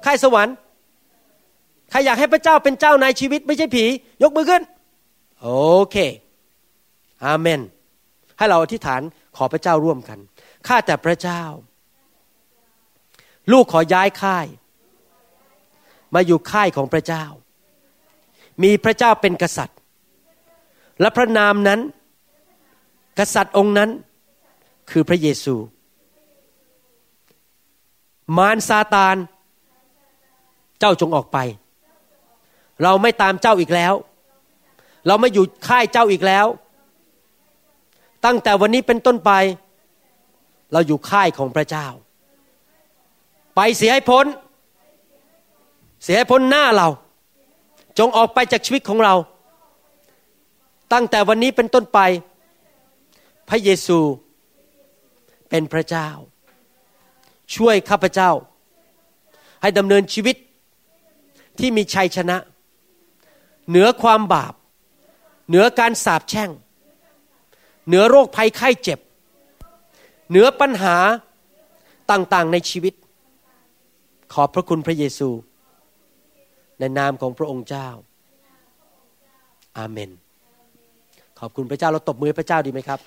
[SPEAKER 3] ค่ายสวรรค์ ใครอยากให้พระเจ้าเป็นเจ้านายชีวิตไม่ใช่ผี ยกมือขึ้น โอเค อาเมน ให้เราอธิษฐานขอพระเจ้าร่วมกัน ข้าแต่พระเจ้า ลูกขอย้ายค่าย มาอยู่ค่ายของพระเจ้า มีพระเจ้าเป็นกษัตริย์ และพระนามนั้น กษัตริย์องค์นั้นคือพระเยซู มารซาตาน เจ้าจงออกไป เราไม่ตามเจ้าอีกแล้ว เราไม่อยู่ค่ายเจ้าอีกแล้ว ตั้งแต่วันนี้เป็นต้นไป เราอยู่ค่ายของพระเจ้า ไปเสียให้พ้น เสียให้พ้นหน้าเรา จงออกไปจากชีวิตของเรา ตั้งแต่วันนี้เป็นต้นไป พระเยซูเป็นพระเจ้า ช่วยข้าพเจ้า ให้ดำเนินชีวิตที่มีชัยชนะ เหนือความบาป เหนือการสาปแช่ง เหนือโรคภัยไข้เจ็บ เหนือปัญหาต่างๆในชีวิต ขอบพระคุณพระเยซู ในนามของพระองค์เจ้า อาเมน ขอบคุณพระเจ้าเราตบมือพระเจ้าดีไหมครับ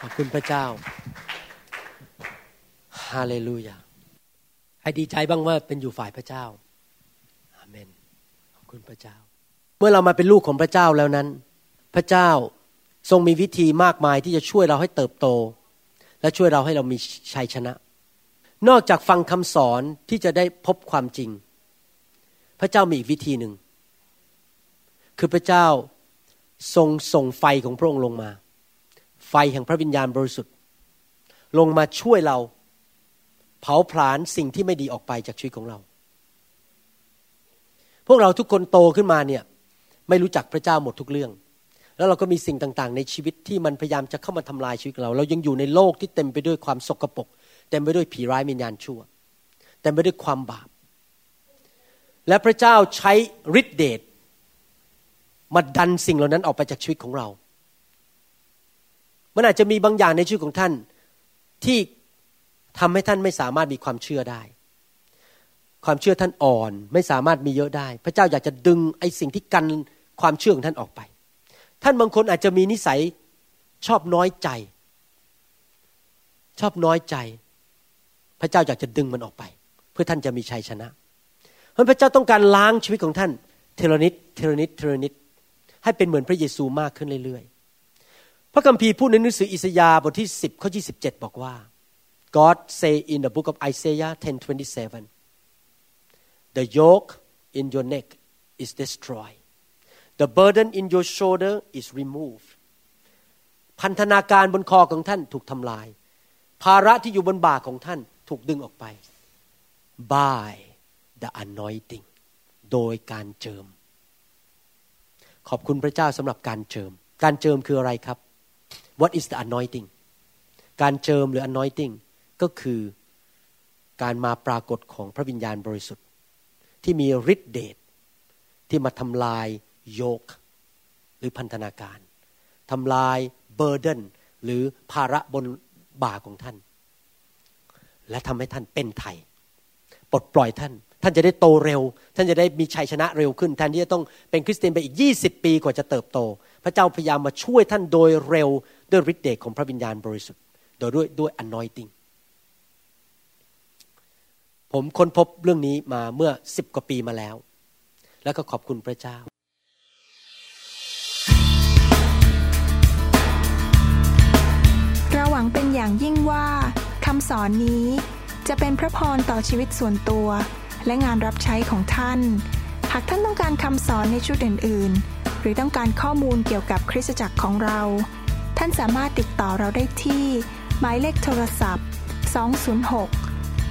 [SPEAKER 3] ขอบคุณพระเจ้าฮาเลลูยา ให้ดีใจบ้างว่าเป็นอยู่ฝ่ายพระเจ้าอาเมนขอบคุณพระเจ้า เมื่อเรามาเป็นลูกของพระเจ้าแล้วนั้น พระเจ้าทรงมีวิธีมากมายที่จะช่วยเราให้เติบโต และช่วยเราให้เรามีชัยชนะ นอกจากฟังคำสอนที่จะได้พบความจริง พระเจ้ามีอีกวิธีหนึ่ง คือพระเจ้าทรงส่งไฟของพระองค์ลงมา ไฟแห่งพระวิญญาณบริสุทธิ์ ลงมาช่วยเรา เผาผลาญสิ่งที่ไม่ดีออกไปจากชีวิตของเรา พวกเราทุกคนโตขึ้นมาเนี่ยไม่รู้จักพระเจ้าหมดทุกเรื่อง แล้วเราก็มีสิ่งต่างๆ ในชีวิตที่มันพยายามจะเข้ามาทำลายชีวิตเรา เรายังอยู่ในโลกที่เต็มไปด้วยความสกปรกเต็มไปด้วยผีร้ายวิญญาณชั่วเต็มไปด้วยความบาป และพระเจ้าใช้ฤทธิเดชมาดันสิ่งเหล่านั้นออกไปจากชีวิตของเรา มันอาจจะมีบางอย่างในชีวิตของท่านที่ ทำให้ท่านไม่สามารถมีความเชื่อได้ ความเชื่อท่านอ่อนไม่สามารถมีเยอะได้ พระเจ้าอยากจะดึงไอ้สิ่งที่กันความเชื่อของท่านออกไป ท่านบางคนอาจจะมีนิสัยชอบน้อยใจ ชอบน้อยใจ พระเจ้าอยากจะดึงมันออกไป เพื่อท่านจะมีชัยชนะเพราะพระเจ้าต้องการล้างชีวิตของท่านทีละนิดทีละนิดทีละนิดให้เป็นเหมือนพระเยซูมากขึ้นเรื่อยๆ พระคัมภีร์พูดในหนังสืออิสยาห์บทที่ 10 ข้อ 27 บอกว่า God say in the book of Isaiah 10:27 the yoke in your neck is destroyed the burden in your shoulder is removed พันธนาการบนคอของท่านถูกทำลาย ภาระที่อยู่บนบ่าของท่านถูกดึงออกไป by the anointing โดยการเจิม ขอบคุณพระเจ้าสำหรับการเจิม การเจิมคืออะไรครับ What is the anointing การเจิมหรือ anointing ก็คือการมาปรากฏของพระวิญญาณบริสุทธิ์ ที่มีฤทธิเดชที่มาทำลายโยก หรือพันธนาการทำลายเบอร์เดนหรือภาระบนบ่าของท่าน และทำให้ท่านเป็นไทย ปลดปล่อยท่าน ท่านจะได้โตเร็ว ท่านจะได้มีชัยชนะเร็วขึ้นแทนที่จะต้องเป็นคริสเตียนไปอีก 20 ปีกว่าจะเติบโต พระเจ้าพยายามมาช่วยท่านโดยเร็วด้วยฤทธิ์เดชของพระวิญญาณบริสุทธิ์ โดยด้วยด้วย anointing ผมค้นพบเรื่องนี้มาเมื่อสิบกว่าปีมาแล้ว แล้วก็ขอบคุณพระเจ้า
[SPEAKER 1] เราหวังเป็นอย่างยิ่งว่าคำสอนนี้จะเป็นพระพรต่อชีวิตส่วนตัว และงานรับใช้ของท่าน หากท่านต้องการคำสอนในชุดอื่น ๆ หรือต้องการข้อมูลเกี่ยวกับคริสตจักรของเรา ท่านสามารถติดต่อเราได้ที่ หมายเลขโทรศัพท์ 206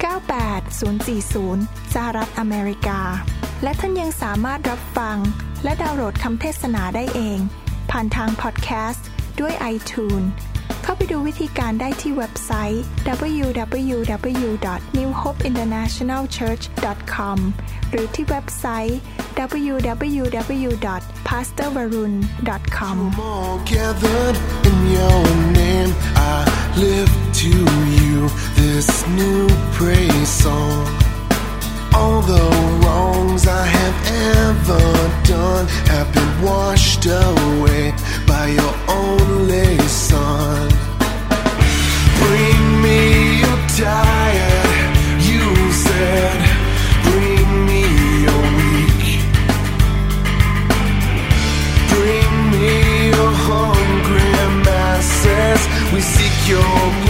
[SPEAKER 1] 98040 สหรัฐอเมริกา และท่านยังสามารถรับฟัง และดาวน์โหลดคำเทศนาได้เอง ผ่านทางพอดแคสต์ด้วย iTunes เข้าไปดูวิธีการได้ที่เว็บไซต์ www.newhopeinternationalchurch.com หรือที่เว็บไซต์ www.pastorvarun.com
[SPEAKER 2] This new praise song. All the wrongs I have ever done have been washed away by your only Son. Bring me your tired, you said. Bring me your weak. Bring me your hungry masses. We seek your